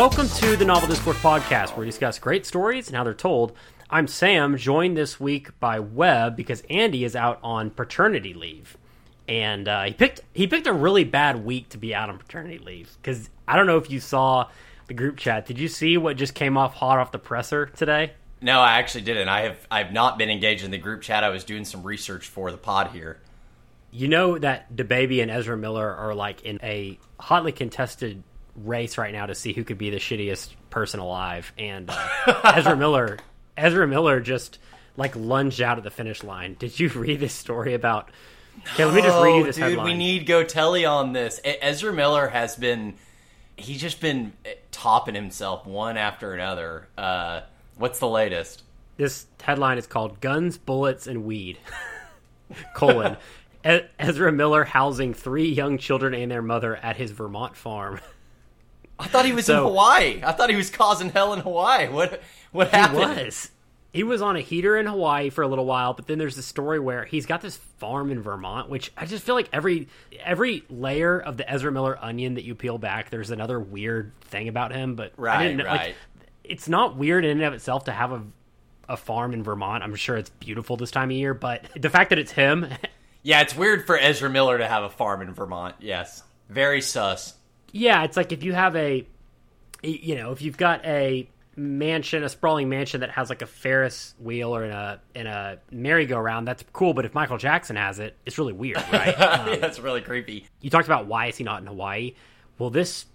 Welcome to the Novel Discourse Podcast, where we discuss great stories and how they're told. I'm Sam, joined this week by Webb because Andy is out on paternity leave, and uh, he picked he picked a really bad week to be out on paternity leave because I don't know if you saw the group chat. Did you see what just came off hot off the presser today? No, I actually didn't. I have I've not been engaged in the group chat. I was doing some research for the pod here. You know that DaBaby and Ezra Miller are like in a hotly contested race right now to see who could be the shittiest person alive, and uh, Ezra Miller, Ezra Miller just like lunged out at the finish line. Did you read this story about? Okay, let me just read you this dude, headline. we need Go Telly on this. Ezra Miller has been he's just been eh, topping himself one after another. Uh, what's the latest? this headline is called "Guns, Bullets, and Weed." colon. Ezra Miller housing three young children and their mother at his Vermont farm. I thought he was in Hawaii. I thought he was causing hell in Hawaii. What what happened? He was. He was on a heater in Hawaii for a little while, but then there's this story where he's got this farm in Vermont, which I just feel like every every layer of the Ezra Miller onion that you peel back, there's another weird thing about him. But I Right, didn't know, like, right. it's not weird in and of itself to have a a farm in Vermont. I'm sure it's beautiful this time of year, but the fact that it's him, Yeah, it's weird for Ezra Miller to have a farm in Vermont. Yes, very sus. Yeah, it's like if you have a, you know, if you've got a mansion, a sprawling mansion that has like a Ferris wheel or in a in a merry-go-round, that's cool. But if Michael Jackson has it, it's really weird, right? Um, That's really creepy. you talked about why is he not in Hawaii? Well, this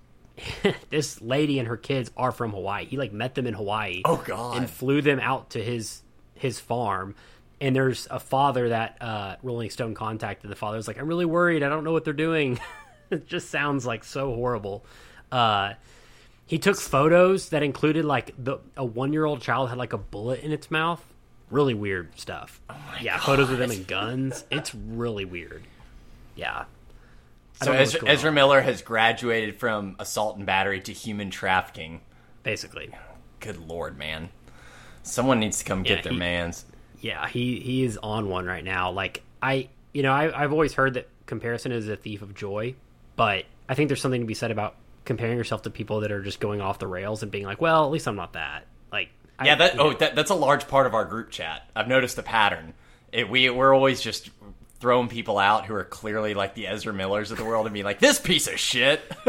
this lady and her kids are from Hawaii. He like met them in Hawaii. Oh, God. And flew them out to his his farm. And there's a father that uh, Rolling Stone contacted. The father was like, "I'm really worried. I don't know what they're doing." it just sounds like so horrible. Uh, he took photos that included like the a one year old child had like a bullet in its mouth. Really weird stuff. yeah, photos of them and guns. It's really weird. Yeah. So don't know what's Ezra, Ezra Miller has graduated from assault and battery to human trafficking. basically. Good lord, man. Someone needs to come Yeah, get their he- mans. Yeah, he he is on one right now. Like I, you know, I, I've always heard that comparison is a thief of joy, but I think there's something to be said about comparing yourself to people that are just going off the rails and being like, well, at least I'm not that. Like, I- Yeah, that oh, that, that's a large part of our group chat. I've noticed a pattern. It, we we're always just throwing people out who are clearly like the Ezra Millers of the world and be like, this piece of shit.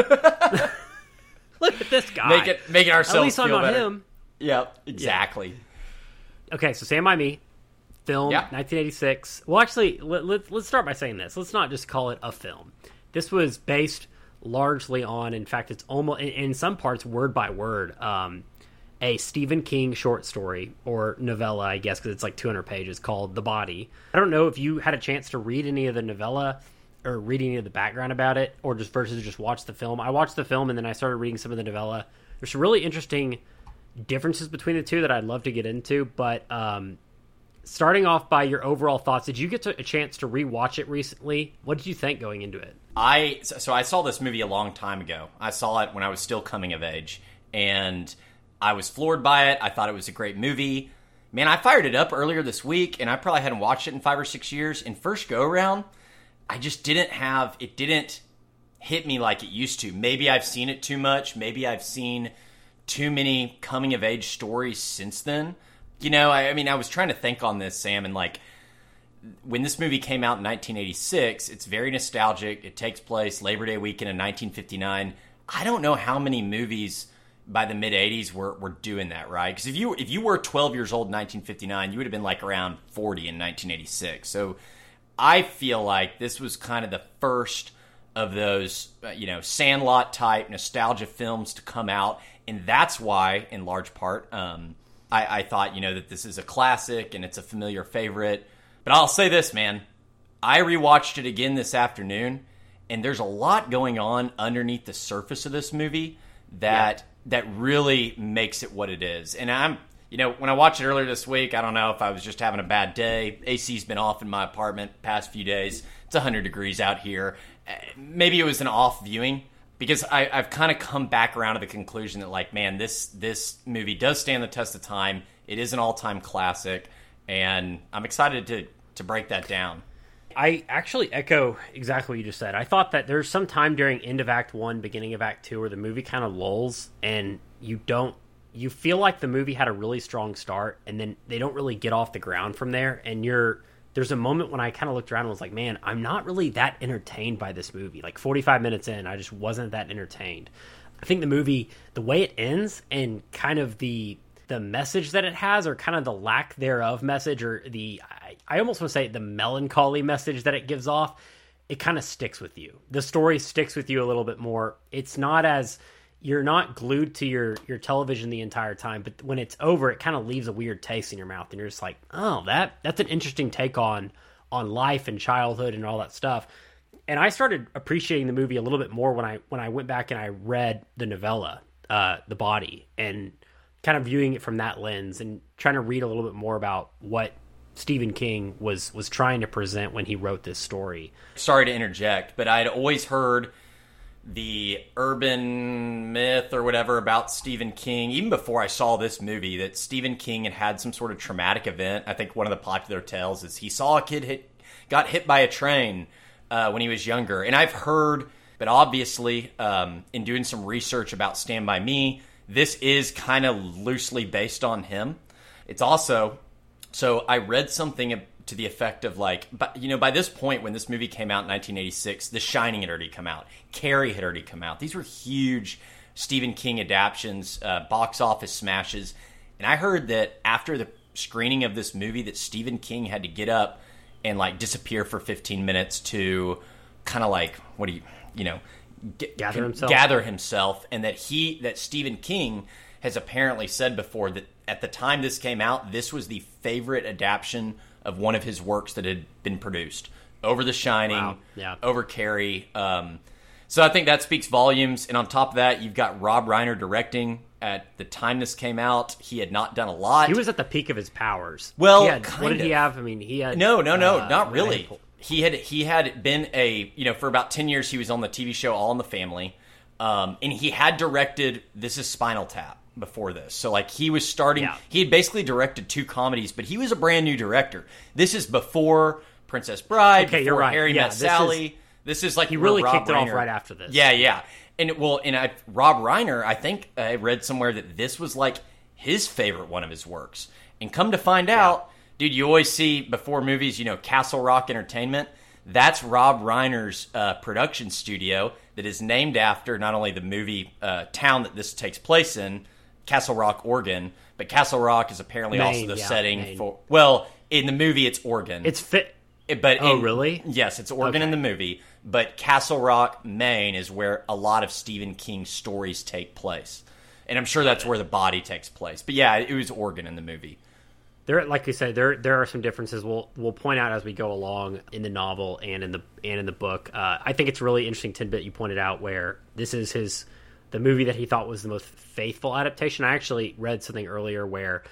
look at this guy. make it making ourselves At least I'm not better. him. Yep, exactly. Okay, so Stand By Me, film, Yeah. 1986. Well, actually, let, let, let's start by saying this. Let's not just call it a film. This was based largely on, in fact, it's almost, in, in some parts, word by word, um, a Stephen King short story, or novella, I guess, because it's like 200 pages, called The Body. I don't know if you had a chance to read any of the novella or read any of the background about it, or just versus just watch the film. I watched the film and then I started reading some of the novella. There's some really interesting differences between the two that I'd love to get into, but um, starting off by your overall thoughts, did you get a chance to rewatch it recently? What did you think going into it? I so so I saw this movie a long time ago. I saw it when I was still coming of age, and I was floored by it. I thought it was a great movie. Man, I fired it up earlier this week, and I probably hadn't watched it in five or six years. In first go around, I just didn't have it. Didn't hit me like it used to. Maybe I've seen it too much. Maybe I've seen too many coming of age stories since then. You know, I, I mean, I was trying to think on this, Sam, and like when this movie came out in 1986, it's very nostalgic. It takes place Labor Day weekend in 1959. I don't know how many movies by the mid 80s were, were doing that, right? Because if you if you were 12 years old in 1959, you would have been like around 40 in 1986. So I feel like this was kind of the first of those, uh, you know, Sandlot type nostalgia films to come out, and that's why, in large part, um, I, I thought, you know, that this is a classic and it's a familiar favorite. But I'll say this, man, I rewatched it again this afternoon, and there's a lot going on underneath the surface of this movie that that really makes it what it is. And I'm, you know, when I watched it earlier this week, I don't know if I was just having a bad day. AC's been off in my apartment past few days. It's 100 degrees out here. Uh, Maybe it was an off viewing because I, I've kind of come back around to the conclusion that, like, man, this this movie does stand the test of time. It is an all time classic, and I'm excited to to break that down. I actually echo exactly what you just said. I thought that there's some time during end of Act One, beginning of Act Two, where the movie kind of lulls, and you don't you feel like the movie had a really strong start and then they don't really get off the ground from there and you're there's a moment when I kind of looked around and was like, man, I'm not really that entertained by this movie. Like 45 minutes in, I just wasn't that entertained. I think the movie, the way it ends and kind of the the message that it has or kind of the lack thereof message or the I, I almost want to say the melancholy message that it gives off, it kind of sticks with you. The story sticks with you a little bit more. It's not as you're not glued to your your television the entire time but when it's over it kind of leaves a weird taste in your mouth and you're just like oh that that's an interesting take on on life and childhood and all that stuff and i started appreciating the movie a little bit more when i when i went back and i read the novella uh the body and kind of viewing it from that lens and trying to read a little bit more about what Stephen King was was trying to present when he wrote this story. Sorry to interject, but I'd always heard the urban myth or whatever about Stephen King, even before I saw this movie, that Stephen King had had some sort of traumatic event. I think one of the popular tales is he saw a kid hit, got hit by a train uh, when he was younger. And I've heard, but obviously, um, in doing some research about Stand By Me, this is kind of loosely based on him. It's also, so I read something to the effect of like, but you know, by this point when this movie came out in 1986, The Shining had already come out, Carrie had already come out. These were huge Stephen King adaptations, uh, box office smashes, and I heard that after the screening of this movie, that Stephen King had to get up and like disappear for 15 minutes to kind of like what do you, you know, get, gather himself, gather himself, and that he that Stephen King has apparently said before that at the time this came out, this was the favorite adaptation of one of his works that had been produced over The Shining, wow. yeah. over Carrie. Um, so I think that speaks volumes. And on top of that, you've got Rob Reiner directing. At the time this came out, he had not done a lot. He was at the peak of his powers. Well, had, what did of. he have? I mean, he had no, no, no, uh, not really. He had he had been a you know for about ten years he was on the TV show All in the Family, um, and he had directed This Is Spinal Tap before this. So like he was starting yeah. he had basically directed two comedies, but he was a brand new director. This is before Princess Bride, okay, before right. Harry yeah, Met this Sally. Is, this is like he really Rob kicked Reiner, it off right after this. Yeah, yeah. And it, well, and I, Rob Reiner, I think I read somewhere that this was like his favorite one of his works. And come to find yeah. out, dude, you always see before movies, you know, Castle Rock Entertainment. That's Rob Reiner's uh, production studio that is named after not only the movie uh, town that this takes place in, Castle Rock, Oregon, but Castle Rock is apparently Maine, also the yeah, setting Maine. for. Well, in the movie, it's Oregon. It's fit. But oh, in, really? Yes, it's Oregon okay. in the movie, but Castle Rock, Maine, is where a lot of Stephen King's stories take place, and I'm sure that's where the body takes place. But yeah, it was Oregon in the movie. There, like you said, there there are some differences. We'll we'll point out as we go along in the novel and in the and in the book. Uh, I think it's a really interesting tidbit you pointed out where this is his the movie that he thought was the most faithful adaptation. I actually read something earlier where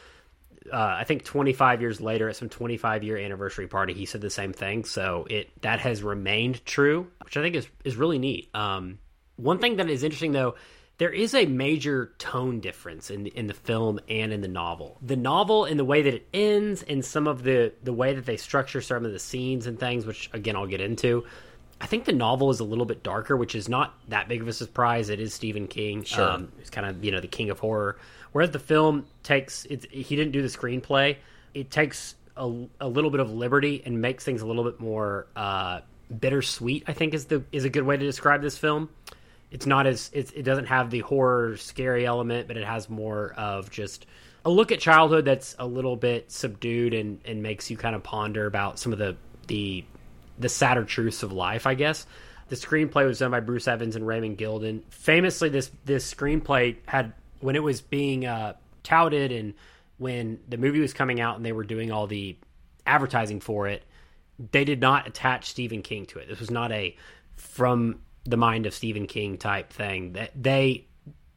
uh, I think 25 years later at some 25 year anniversary party, he said the same thing. So it that has remained true, which I think is is really neat. Um, one thing that is interesting though, there is a major tone difference in in the film and in the novel. The novel, in the way that it ends, and some of the the way that they structure some of the scenes and things, which again I'll get into. I think the novel is a little bit darker, which is not that big of a surprise. It is Stephen King. Sure. Um, he's kind of, you know, the king of horror. Whereas the film takes, it's, he didn't do the screenplay. It takes a, a little bit of liberty and makes things a little bit more uh, bittersweet, I think is the is a good way to describe this film. It's not as, it's, it doesn't have the horror, scary element, but it has more of just a look at childhood that's a little bit subdued and, and makes you kind of ponder about some of the, the the sadder truths of life, I guess. The screenplay was done by Bruce Evans and Raynold Gideon. Famously, this this screenplay had when it was being uh, touted and when the movie was coming out and they were doing all the advertising for it, they did not attach Stephen King to it. This was not a from the mind of Stephen King type thing. That they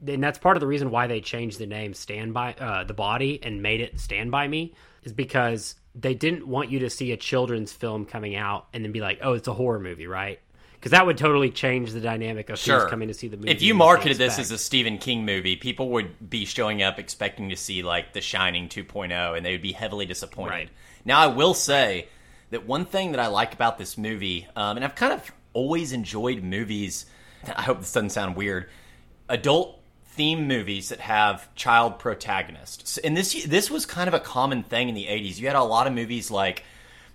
and that's part of the reason why they changed the name Stand by uh, the Body and made it Stand by Me is because they didn't want you to see a children's film coming out and then be like, oh, it's a horror movie, right? Because that would totally change the dynamic of sure. who's coming to see the movie. If you marketed this as a Stephen King movie, people would be showing up expecting to see like The Shining 2.0, and they would be heavily disappointed. Right. Now, I will say that one thing that I like about this movie, um, and I've kind of always enjoyed movies. I hope this doesn't sound weird. Adult theme movies that have child protagonists. And this this was kind of a common thing in the 80s. You had a lot of movies like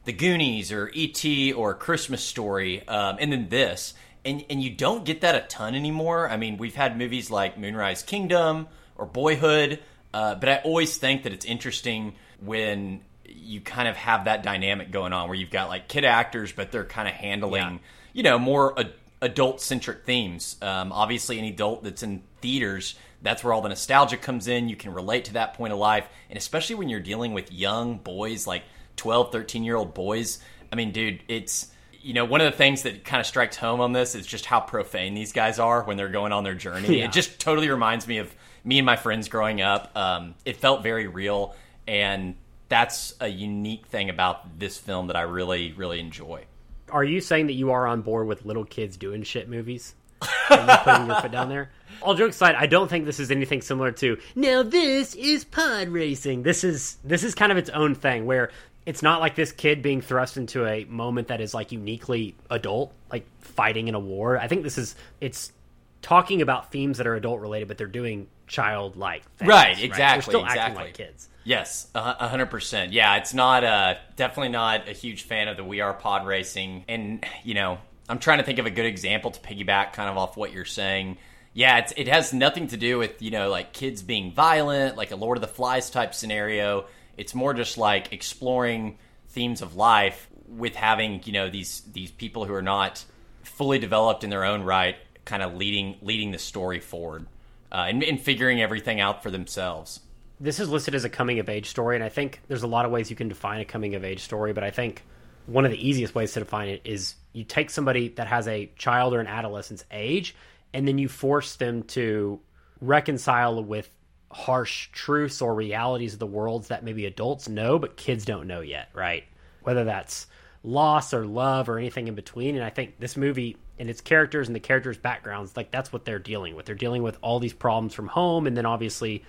The Goonies or E.T. or Christmas Story, um, and then this. And, and you don't get that a ton anymore. I mean, we've had movies like Moonrise Kingdom or Boyhood, uh, but I always think that it's interesting when you kind of have that dynamic going on where you've got like kid actors, but they're kind of handling, Yeah. you know, more ad- adult centric themes. Um, obviously, any adult that's in theaters, that's where all the nostalgia comes in. You can relate to that point of life. And especially when you're dealing with young boys, like 12, 13 year old boys. I mean, dude, it's. You know, one of the things that kind of strikes home on this is just how profane these guys are when they're going on their journey. Yeah. It just totally reminds me of me and my friends growing up. Um, it felt very real, and that's a unique thing about this film that I really, really enjoy. Are you saying that you are on board with little kids doing shit movies? Are you putting your foot down there? All jokes aside, I don't think this is anything similar to now. This is pod racing. This is this is kind of its own thing where it's not like this kid being thrust into a moment that is like uniquely adult, like fighting in a war. I think this is it's talking about themes that are adult related, but they're doing childlike things. Right, exactly, acting exactly. like kids. Yes, a hundred percent. Yeah, it's not uh definitely not a huge fan of the We Are Pod Racing, and you know, I'm trying to think of a good example to piggyback kind of off what you're saying. Yeah, it has nothing to do with you know like kids being violent, like a Lord of the Flies type scenario. It's more just like exploring themes of life with having you know these these people who are not fully developed in their own right, kind of leading leading the story forward uh, and, and figuring everything out for themselves. this is listed as a coming of age story, and I think there's a lot of ways you can define a coming of age story, but I think one of the easiest ways to define it is you take somebody that has a child or an adolescent's age, and then you force them to reconcile with harsh truths or realities of the worlds that maybe adults know, but kids don't know yet, right? Whether that's loss or love or anything in between. And I think this movie and its characters and the characters' backgrounds, like that's what they're dealing with. They're dealing with all these problems from home, and then obviously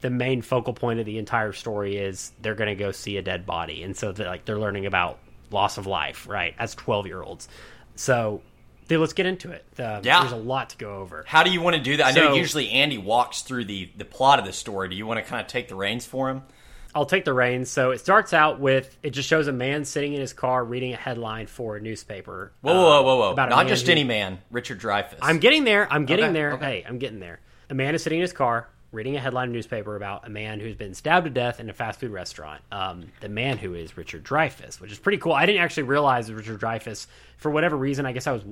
the main focal point of the entire story is they're going to go see a dead body, and so they're, like they're learning about loss of life, right? As twelve year olds. So, let's get into it. Uh, Yeah. there's a lot to go over. How do you want to do that? I know usually Andy walks through the the plot of the story. Do you want to kind of take the reins for him? I'll take the reins. So it starts out with it just shows a man sitting in his car reading a headline for a newspaper. Whoa, whoa, whoa, whoa! Not just who- any man, Richard Dreyfuss. I'm getting there. I'm getting Okay, there. okay. Hey, I'm getting there. A man is sitting in his car reading a headline in newspaper about a man who's been stabbed to death in a fast food restaurant. Um, the man who is Richard Dreyfuss, which is pretty cool. I didn't actually realize Richard Dreyfuss, for whatever reason, I guess I was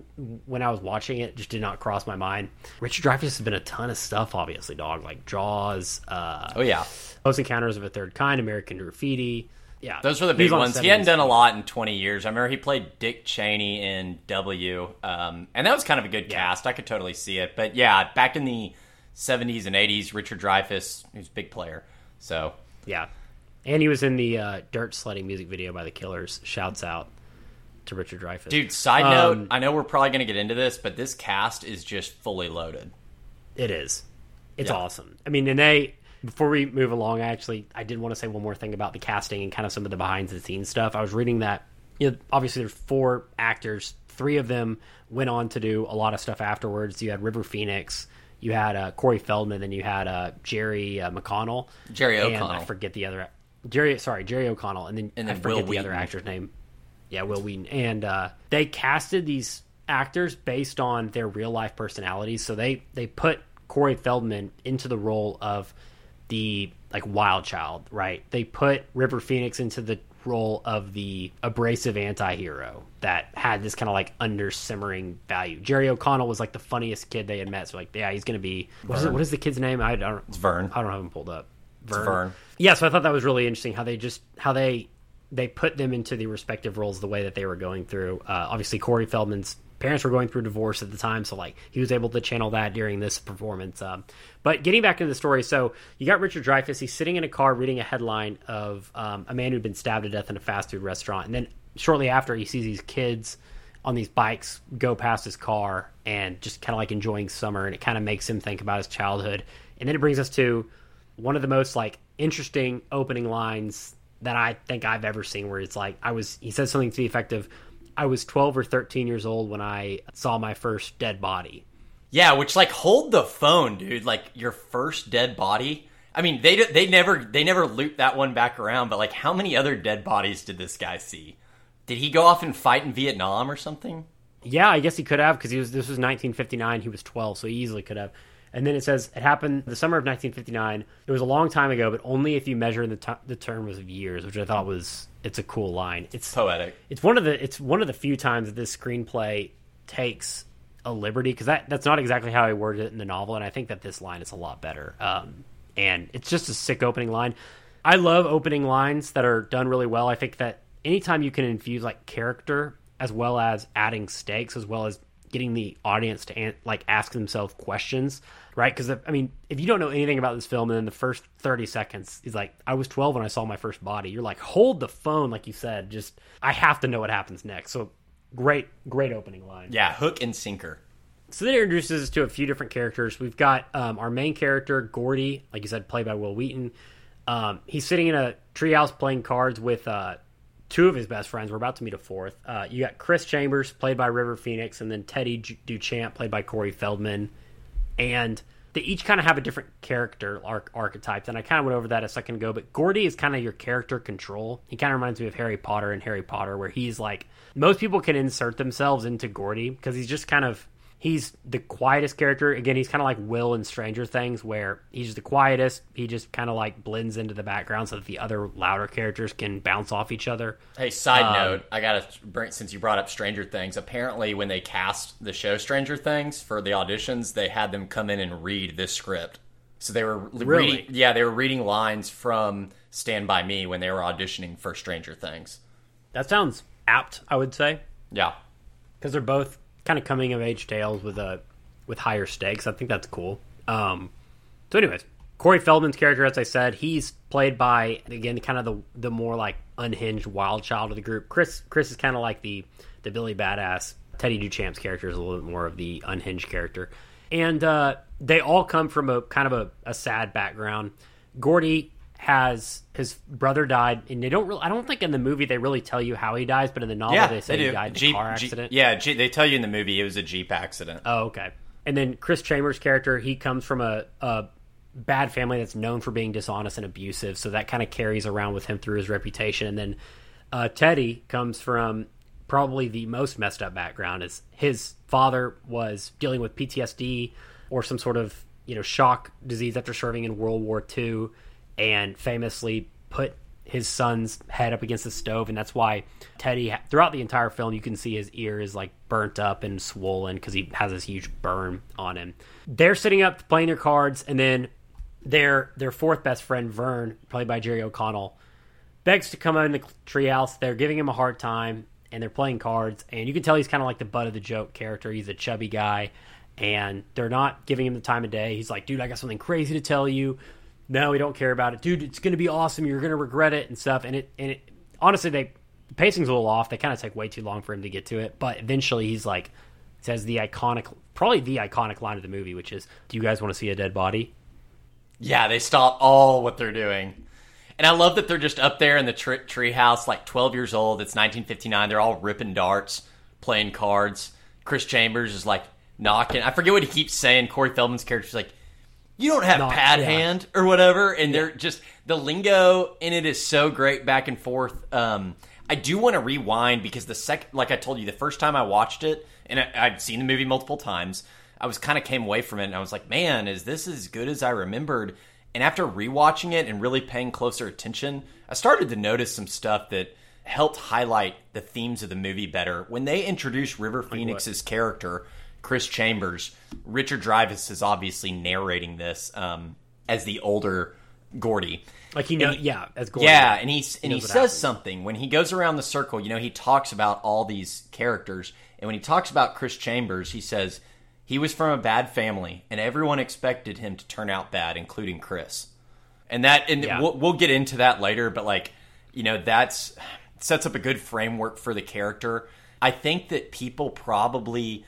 when I was watching it, just did not cross my mind. Richard Dreyfuss has been a ton of stuff, obviously, dog, like Jaws, uh, oh yeah, Close Encounters of a Third Kind, American Graffiti. Yeah, those were the big on ones. the He hadn't done a lot in 20 years. I remember he played Dick Cheney in W, um, and that was kind of a good cast. I could totally see it. But yeah, back in the 70s and 80s, Richard Dreyfuss, was a big player. So Yeah. And he was in the uh, dirt sledding music video by the Killers. Shouts out to Richard Dreyfuss. Dude, side note, Um, I know we're probably going to get into this, but this cast is just fully loaded. It is. It's Yeah. awesome. I mean, and they before we move along, I actually I did want to say one more thing about the casting and kind of some of the behind the scenes stuff. I was reading that you know, obviously there's four actors, three of them went on to do a lot of stuff afterwards. You had River Phoenix, you had uh, Corey Feldman, then you had uh, Jerry uh, McConnell, Jerry O'Connell. I forget the other Jerry. Sorry, Jerry O'Connell, and then And I then forget Will the other actor's name. Yeah, Wil Wheaton, and uh, they casted these actors based on their real life personalities. So they they put Corey Feldman into the role of the like wild child, right? They put River Phoenix into the role of the abrasive anti-hero that had this kind of like under simmering value. Jerry O'Connell was like the funniest kid they had met. So like, yeah, he's going to be what is, it, what is the kid's name? I don't. It's Vern. I don't have him pulled up. Vern. Vern. Yeah, so I thought that was really interesting how they just how they they put them into the respective roles the way that they were going through. Uh, obviously, Corey Feldman's parents were going through divorce at the time, so like he was able to channel that during this performance. Um, but getting back into the story, so you got Richard Dreyfuss. He's sitting in a car reading a headline of um, a man who'd been stabbed to death in a fast food restaurant, and then shortly after, he sees these kids on these bikes go past his car and just kind of like enjoying summer, and it kind of makes him think about his childhood. And then it brings us to one of the most like interesting opening lines that I think I've ever seen where it's like I was he says something to the effect of I was 12 or 13 years old when I saw my first dead body. Yeah, which like hold the phone, dude. Like your first dead body. I mean, they they never they never loop that one back around. But like, how many other dead bodies did this guy see? Did he go off and fight in Vietnam or something? Yeah, I guess he could have because he was. This was 1959. He was 12, so he easily could have. And then it says it happened the summer of 1959. It was a long time ago, but only if you measure the t- the terms of years, which I thought was it's a cool line. It's Poetic. It's one of the it's one of the few times that this screenplay takes a liberty because that that's not exactly how I worded it in the novel, and I think that this line is a lot better. Um, and it's just a sick opening line. I love opening lines that are done really well. I think that anytime you can infuse like character as well as adding stakes as well as getting the audience to an- like ask themselves questions, right? Because I mean, if you don't know anything about this film, and then the first thirty seconds is like, "I was twelve when I saw my first body," you're like, "Hold the phone," like you said. Just I have to know what happens next. So great, great opening line. Yeah, hook and sinker. So that introduces us to a few different characters. We've got um, our main character, Gordy, like you said, played by Wil Wheaton. Um, he's sitting in a treehouse playing cards with uh, two of his best friends. We're about to meet a fourth. Uh, you got Chris Chambers, played by River Phoenix, and then Teddy Duchamp, played by Corey Feldman. And they each kind of have a different character arch- archetypes, and I kind of went over that a second ago. But Gordy is kind of your character control. He kind of reminds me of Harry Potter and Harry Potter, where he's like most people can insert themselves into Gordy because he's just kind of he's the quietest character. Again, he's kind of like Will in Stranger Things, where he's the quietest. He just kind of like blends into the background so that the other louder characters can bounce off each other. Hey, side Um, note, I gotta bring since you brought up Stranger Things. Apparently, when they cast the show Stranger Things for the auditions, they had them come in and read this script. So they were Really? reading, yeah, they were reading lines from Stand by Me when they were auditioning for Stranger Things. That sounds apt, I would say, Yeah, because they're both kind of coming of age tales with a with higher stakes. I think that's cool. Um, so, anyways, Corey Feldman's character, as I said, he's played by again kind of the the more like unhinged wild child of the group. Chris Chris is kind of like the the Billy Badass. Teddy Duchamp's character is a little bit more of the unhinged character, and uh, they all come from a kind of a, a sad background. Gordy has his brother died, and they don't. Really, I don't think in the movie they really tell you how he dies, but in the novel yeah, they say do. he died in a Jeep- car Jeep- accident. yeah, Jeep- they tell you in the movie it was a Jeep accident. Oh, okay. And then Chris Chambers' character, he comes from a, a bad family that's known for being dishonest and abusive, so that kind of carries around with him through his reputation. And then uh, Teddy comes from probably the most messed up background. Is his father was dealing with PTSD or some sort of you know shock disease after serving in World War II, and famously put his son's head up against the stove, and that's why Teddy, throughout the entire film, you can see his ear is like burnt up and swollen because he has this huge burn on him. They're sitting up playing their cards, and then their their fourth best friend Vern, played by Jerry O'Connell, begs to come in the treehouse. They're giving him a hard time, and they're playing cards, and you can tell he's kind of like the butt of the joke character. He's a chubby guy, and they're not giving him the time of day. He's like, "Dude, I got something crazy to tell you." No, we don't care about it, dude. It's going to be awesome. You're going to regret it and stuff. And it and it honestly, they the pacing's a little off. They kind of take way too long for him to get to it. But eventually, he's like says the iconic, probably the iconic line of the movie, which is, "Do you guys want to see a dead body?" Yeah, they stop all what they're doing. And I love that they're just up there in the tree treehouse, like 12 years old. It's 1959. They're all ripping darts, playing cards. Chris Chambers is like knocking. I forget what he keeps saying. Corey Feldman's character's like, "You don't have Knock, pad yeah. hand or whatever." And they're just the lingo in it is so great back and forth. Um, I do want to rewind because the second, like I told you, the first time I watched it, and I, I'd seen the movie multiple times. I was kind of came away from it and I was like, man, is this as good as I remembered? And after rewatching it and really paying closer attention, I started to notice some stuff that helped highlight the themes of the movie better. When they introduced River Phoenix's character, Chris Chambers, Richard Dreyfuss is obviously narrating this um, as the older Gordy. Like he know, he- yeah, as Gordon. Yeah, and he's and he knows says happens. something when he goes around the circle. You know, he talks about all these characters, and when he talks about Chris Chambers, he says he was from a bad family, and everyone expected him to turn out bad, including Chris. And that, and Yeah. we'll, we'll get into that later, but like, you know, that's sets up a good framework for the character. I think that people probably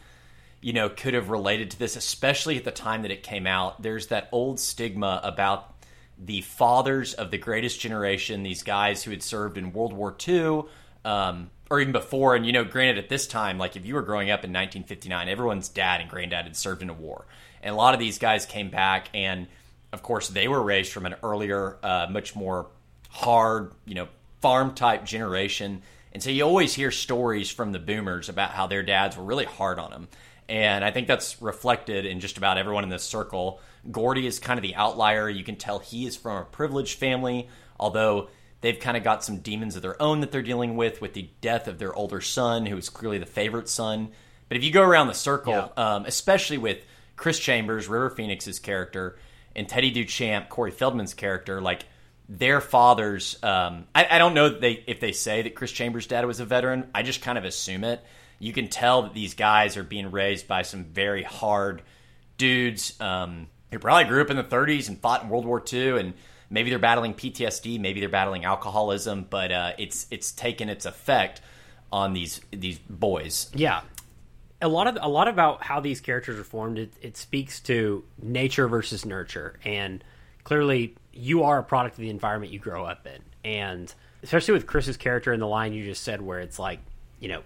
you know, could have related to this, especially at the time that it came out. There's that old stigma about the fathers of the greatest generation, these guys who had served in World War II, um, or even before. And you know, granted, at this time, like if you were growing up in 1959, everyone's dad and granddad had served in a war, and a lot of these guys came back, and of course, they were raised from an earlier, uh, much more hard, you know, farm type generation. And so you always hear stories from the boomers about how their dads were really hard on them. And I think that's reflected in just about everyone in this circle. Gordy is kind of the outlier. You can tell he is from a privileged family, although they've kind of got some demons of their own that they're dealing with, with the death of their older son, who is clearly the favorite son. But if you go around the circle, yeah. um, especially with Chris Chambers, River Phoenix's character, and Teddy Duchamp, Corey Feldman's character, like their fathers. Um, I, I, don't know they, if they say that Chris Chambers' dad was a veteran. I just kind of assume it. You can tell that these guys are being raised by some very hard dudes um, who probably grew up in the 30s and fought in World War II, and maybe they're battling PTSD, maybe they're battling alcoholism, but uh, it's it's taken its effect on these these boys. Yeah, a lot of a lot about how these characters are formed. It, it speaks to nature versus nurture, and clearly you are a product of the environment you grow up in. And especially with Chris's character and the line you just said, where it's like, you know,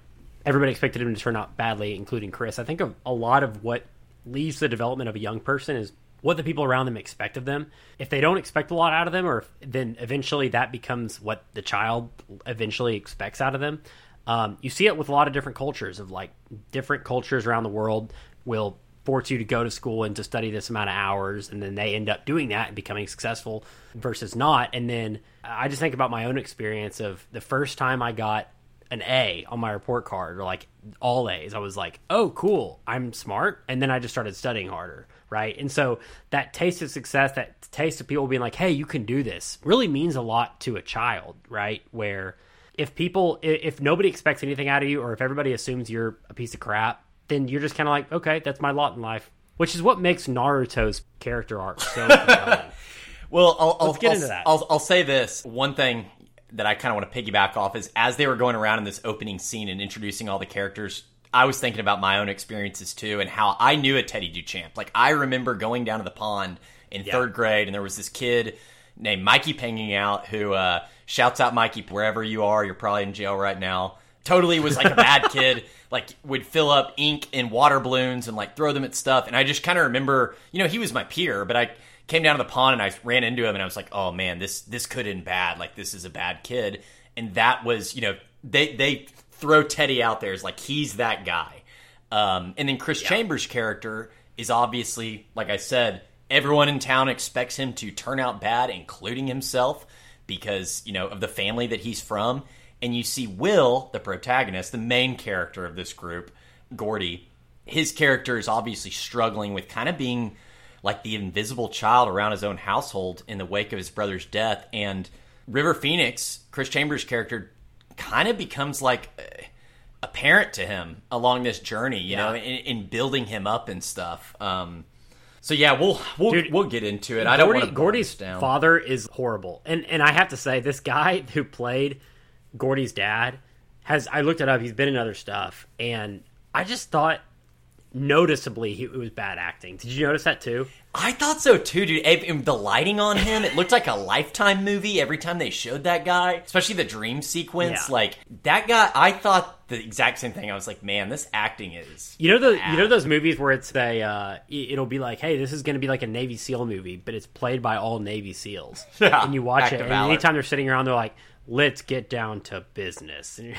everybody expected him to turn out badly, including Chris. I think of a lot of what leads the development of a young person is what the people around them expect of them. If they don't expect a lot out of them, or if, then eventually that becomes what the child eventually expects out of them. Um, you see it with a lot of different cultures of like different cultures around the world will force you to go to school and to study this amount of hours and then they end up doing that and becoming successful versus not and then i just think about my own experience of the first time i got an a on my report card or like all a's. I was like oh cool. I'm smart. And then i just started studying harder right? And so that taste of success that taste of people being like hey you can do this really means a lot to a child right? Where if people if nobody expects anything out of you or if everybody assumes you're a piece of crap then you're just kind of like, okay, that's my lot in life, which is what makes Naruto's character arc so well, I'll, I'll get I'll, into that. I'll, I'll say this. One thing that I kind of want to piggyback off is as they were going around in this opening scene and introducing all the characters. I was thinking about my own experiences too, and how I knew a Teddy Duchamp. Like I remember going down to the pond in yeah. third grade, and there was this kid named Mikey Panging Out who uh, shouts out Mikey wherever you are. You're probably in jail right now. Totally was like a bad kid like would fill up ink in water balloons and like throw them at stuff. And I just kind of remember, you know, he was my peer, but I came down to the pond and I ran into him and I was like, oh man, this this could end bad. Like this is a bad kid. And that was, you know, they they throw Teddy out there as like he's that guy. Um, and then Chris yeah. Chambers' character is obviously, like I said, everyone in town expects him to turn out bad, including himself, because you know of the family that he's from and you see Will, the protagonist, the main character of this group, Gordy. His character is obviously struggling with kind of being like the invisible child around his own household in the wake of his brother's death. And River Phoenix, Chris Chambers' character, kind of becomes like a parent to him along this journey, you yeah. know, in, in, building him up and stuff. Um, so yeah, we'll we'll Dude, we'll get into it. I don't want to. Gordy's father is horrible, and and I have to say, this guy who played Gordy's dad has I looked it up. He's been in other stuff, and I just thought noticeably he, it was bad acting. Did you notice that too? I thought so too, dude. The lighting on him, it looked like a lifetime movie every time they showed that guy, especially the dream sequence. Yeah. Like that guy, I thought the exact same thing. I was like, man, this acting is. You know the bad. you know those movies where it's a uh, it'll be like, hey, this is going to be like a Navy SEAL movie, but it's played by all Navy SEALs, yeah, and you watch it, and anytime they're sitting around, they're like, let's get down to business.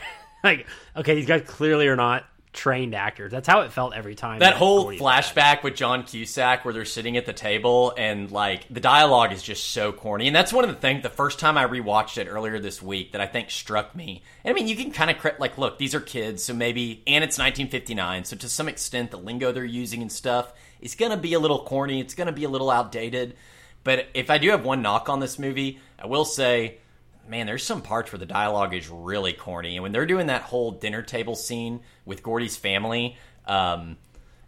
Like, okay, these guys clearly are not trained actors. That's how it felt every time. That, that whole flashback with John Cusack where they're sitting at the table and like the dialogue is just so corny. And that's one of the things the first time I rewatched it earlier this week that I think struck me. And I mean, you can kind of like look, these are kids, so maybe and it's 1959, so to some extent the lingo they're using and stuff is going to be a little corny. It's going to be a little outdated. But if I do have one knock on this movie, I will say man, there's some parts where the dialogue is really corny. And when they're doing that whole dinner table scene with Gordy's family, um,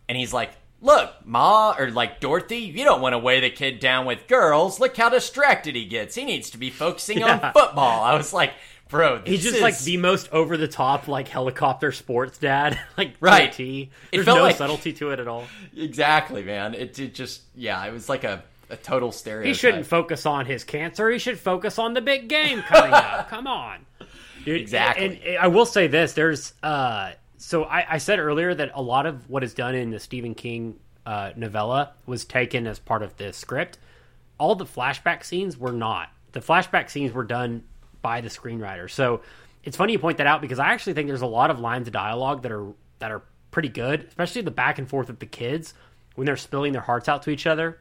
and he's like, Look, Ma, or like Dorothy, you don't want to weigh the kid down with girls. Look how distracted he gets. He needs to be focusing yeah. on football. I was like, bro, he's just is... like the most over the top, like helicopter sports dad. like, right. There's no like... subtlety to it at all. Exactly, man. It, it just, yeah, it was like a a total stereotype. He shouldn't focus on his cancer. He should focus on the big game coming up. Come on. Dude, exactly. And, I will say this: there's uh, so I, I, said earlier that a lot of what is done in the Stephen King uh, novella was taken as part of the script. All the flashback scenes were not. The flashback scenes were done by the screenwriter. So it's funny you point that out because I actually think there's a lot of lines of dialogue that are that are pretty good, especially the back and forth with the kids when they're spilling their hearts out to each other.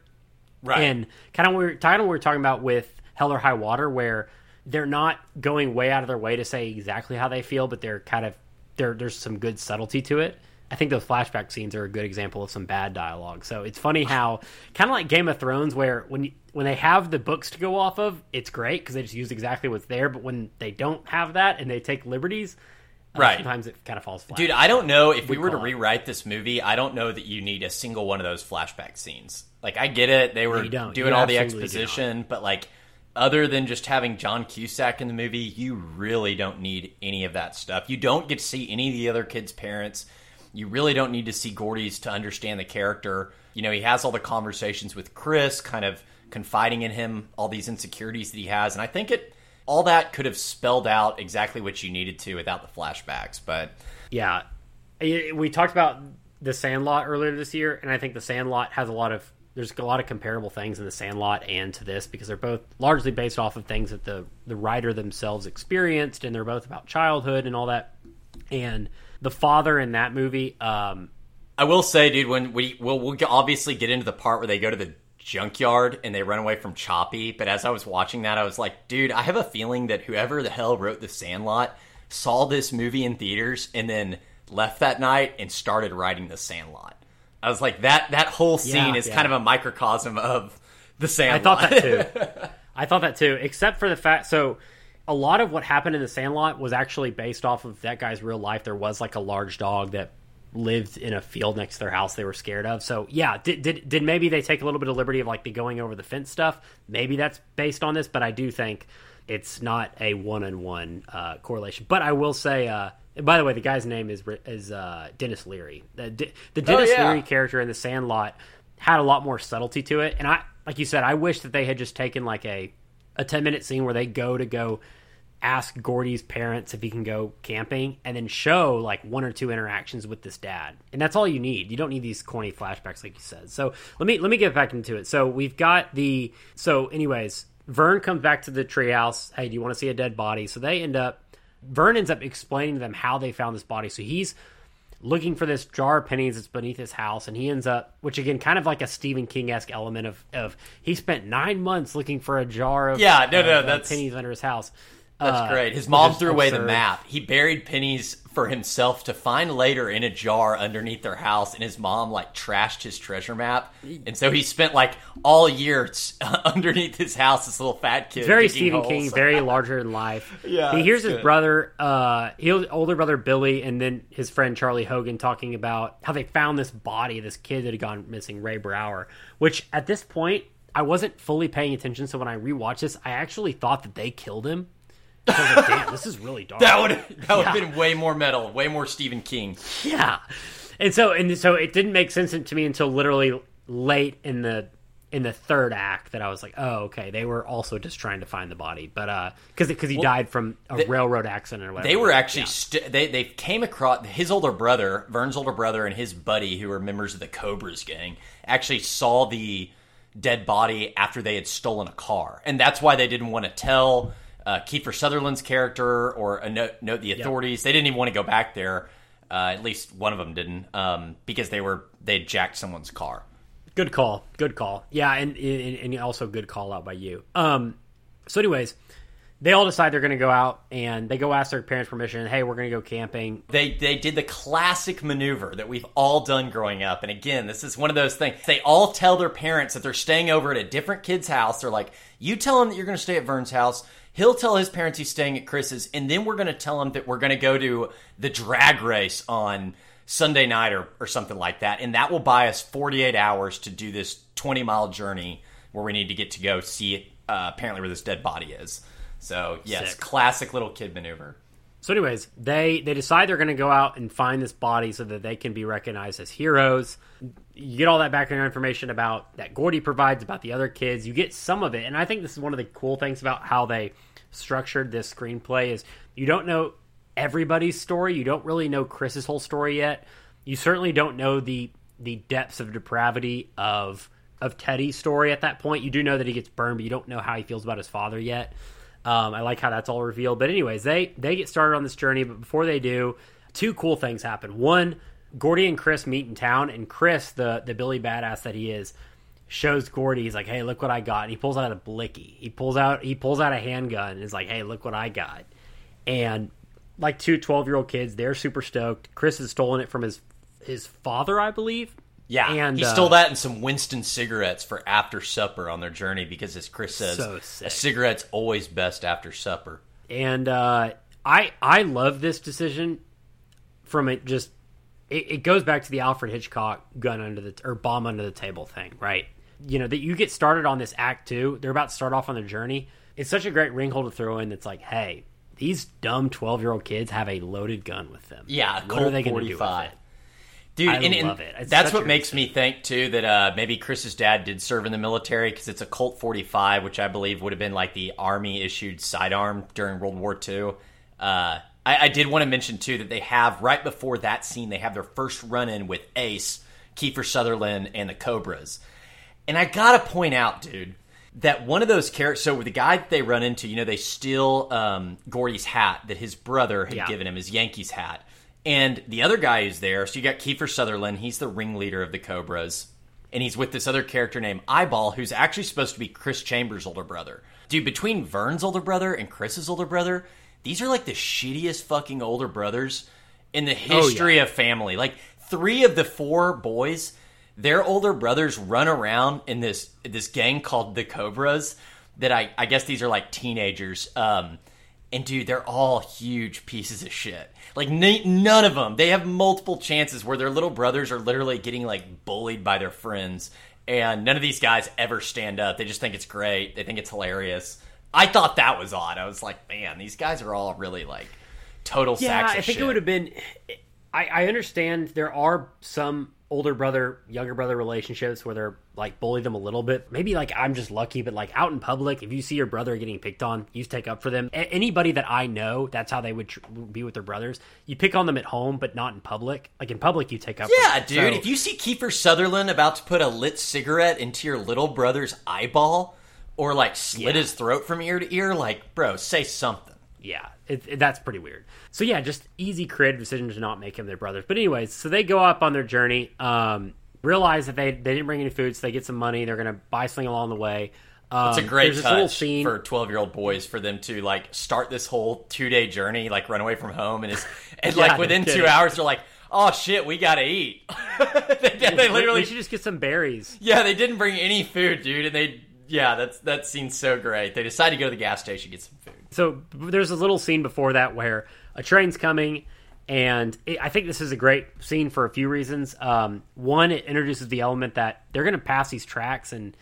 Right. And kind of we kind of what we are talking about with Hell or High Water, where they're not going way out of their way to say exactly how they feel, but they're kind of there. There's some good subtlety to it. I think those flashback scenes are a good example of some bad dialogue. So it's funny how kind of like Game of Thrones, where when you, when they have the books to go off of, it's great because they just use exactly what's there. But when they don't have that and they take liberties, right? Sometimes it kind of falls flat. Dude, I don't know if we, we were to rewrite this movie. I don't know that you need a single one of those flashback scenes. Like I get it, they were doing you all the exposition, but like other than just having John Cusack in the movie, you really don't need any of that stuff. You don't get to see any of the other kids' parents. You really don't need to see Gordy's to understand the character. You know, he has all the conversations with Chris, kind of confiding in him all these insecurities that he has, and I think it all that could have spelled out exactly what you needed to without the flashbacks. But yeah, we talked about the Sandlot earlier this year, and I think the Sandlot has a lot of there's a lot of comparable things in the Sandlot and to this because they're both largely based off of things that the the writer themselves experienced, and they're both about childhood and all that. And the father in that movie, um, I will say, dude, when we we'll, we'll obviously get into the part where they go to the junkyard and they run away from Chopper. But as I was watching that, I was like, dude, I have a feeling that whoever the hell wrote The Sandlot saw this movie in theaters and then left that night and started writing The Sandlot. I was like that that whole scene yeah, is yeah. kind of a microcosm of the Sandlot. I thought that too. I thought that too, except for the fact so a lot of what happened in the Sandlot was actually based off of that guy's real life. There was like a large dog that lived in a field next to their house they were scared of. So yeah, did did, did maybe they take a little bit of liberty of like the going over the fence stuff? Maybe that's based on this, but I do think it's not a one on one correlation. But I will say, uh, by the way, the guy's name is is uh, Denis Leary. The, the Denis oh, yeah. Leary character in the Sandlot had a lot more subtlety to it, and I like you said, I wish that they had just taken like a a ten minute scene where they go to go ask Gordy's parents if he can go camping and then show like one or two interactions with this dad. And that's all you need. You don't need these corny flashbacks like you said. So let me let me get back into it. So we've got the so anyways, Vern comes back to the treehouse. Hey, do you want to see a dead body? So they end up Vern ends up explaining to them how they found this body. So he's looking for this jar of pennies that's beneath his house, and he ends up, which again, kind of like a Stephen King esque element of of he spent nine months looking for a jar of yeah, no, no, uh, that's pennies under his house. That's uh, great. His mom threw away the map. He buried pennies for himself to find later in a jar underneath their house, and his mom like trashed his treasure map, and so he spent like all year underneath his house. This little fat kid, very Stephen holes. King, very larger than life. yeah, he hears his good. brother, uh, his older brother Billy, and then his friend Charlie Hogan talking about how they found this body, this kid that had gone missing, Ray Brower. Which at this point I wasn't fully paying attention, so when I rewatched this, I actually thought that they killed him like, damn, this is really dark. that would that would have been way more metal, way more Stephen King. Yeah, and so and so it didn't make sense to me until literally late in the in the third act that I was like, oh, okay, they were also just trying to find the body, but uh, because because he well, died from a they, railroad accident or whatever. They were actually yeah. st- they they came across his older brother, Vern's older brother, and his buddy, who were members of the Cobras gang, actually saw the dead body after they had stolen a car, and that's why they didn't want to tell uh, Kiefer Sutherland's character or a note, note the authorities. Yep. They didn't even want to go back there. Uh, at least one of them didn't, um, because they were they jacked someone's car. Good call. Good call. Yeah, and and, and also good call out by you. Um, so, anyways, they all decide they're going to go out and they go ask their parents permission. Hey, we're going to go camping. They they did the classic maneuver that we've all done growing up. And again, this is one of those things. They all tell their parents that they're staying over at a different kid's house. They're like, "You tell them that you're going to stay at Vern's house. He'll tell his parents he's staying at Chris's, and then we're going to tell him that we're going to go to the drag race on Sunday night or, or something like that. And that will buy us 48 hours to do this 20 mile journey where we need to get to go see uh, apparently where this dead body is. So, yes, Sick. classic little kid maneuver. So, anyways, they they decide they're going to go out and find this body so that they can be recognized as heroes. You get all that background information about that Gordy provides about the other kids. You get some of it, and I think this is one of the cool things about how they structured this screenplay is you don't know everybody's story. You don't really know Chris's whole story yet. You certainly don't know the the depths of depravity of of Teddy's story at that point. You do know that he gets burned, but you don't know how he feels about his father yet. Um, I like how that's all revealed. But anyways, they they get started on this journey, but before they do, two cool things happen. One, Gordy and Chris meet in town, and Chris, the the Billy badass that he is, shows Gordy. He's like, "Hey, look what I got!" And he pulls out a blicky. He pulls out he pulls out a handgun and is like, "Hey, look what I got!" And like two 12 year old kids, they're super stoked. Chris has stolen it from his his father, I believe. Yeah, and he uh, stole that and some Winston cigarettes for after supper on their journey because, as Chris says, So a cigarette's always best after supper. and uh, I I love this decision from it just it, it goes back to the Alfred Hitchcock gun under the or bomb under the table thing, right? You know that you get started on this act two. They're about to start off on their journey. It's such a great ringhole to throw in. That's like, hey, these dumb twelve year old kids have a loaded gun with them. Yeah, what Colt are they going to do with 45. it? Dude, I and, and love it. It's that's what makes me think too that uh, maybe Chris's dad did serve in the military because it's a Colt 45, which I believe would have been like the army issued sidearm during World War II. Uh, I, I did want to mention too that they have right before that scene they have their first run in with Ace, Kiefer Sutherland, and the Cobras. And I gotta point out, dude, that one of those characters. So with the guy that they run into, you know, they steal um, Gordy's hat that his brother had Yeah. given him, his Yankees hat. And the other guy who's there, so you got Kiefer Sutherland, he's the ringleader of the Cobras. And he's with this other character named Eyeball, who's actually supposed to be Chris Chambers' older brother. Dude, between Vern's older brother and Chris's older brother, these are like the shittiest fucking older brothers in the history of family. Like three of the four boys, their older brothers run around in this this gang called the Cobras. That I I guess these are like teenagers. Um, and dude, they're all huge pieces of shit. Like n- none of them. They have multiple chances where their little brothers are literally getting like bullied by their friends, and none of these guys ever stand up. They just think it's great. They think it's hilarious. I thought that was odd. I was like, man, these guys are all really like total Yeah, sacks of I think shit. it would have been. I, I understand there are some older brother, younger brother relationships where they're like bully them a little bit. Maybe like I'm just lucky, but like out in public, if you see your brother getting picked on, you take up for them. A- anybody that I know, that's how they would tr- be with their brothers. You pick on them at home, but not in public. Like in public, you take up. for Yeah, dude. So- if you see Kiefer Sutherland about to put a lit cigarette into your little brother's eyeball, or like slit Yeah. his throat from ear to ear, like, bro, say something. Yeah, it, it- that's pretty weird. So yeah, just easy creative decision to not make them their brothers. But anyways, so they go up on their journey, um, realize that they they didn't bring any food, so they get some money. They're gonna buy something along the way. Um, It's a great there's little touch scene. for twelve year old boys for them to like start this whole two day journey, like run away from home, and it's and Yeah, like within two hours they're like, oh shit, we gotta eat. they, they we literally, should just get some berries. yeah, they didn't bring any food, dude, and they, yeah, that's that scene's so great. They decide to go to the gas station get some food. So there's a little scene before that where a train's coming, and it, I think this is a great scene for a few reasons. Um, one, it introduces the element that they're going to pass these tracks, and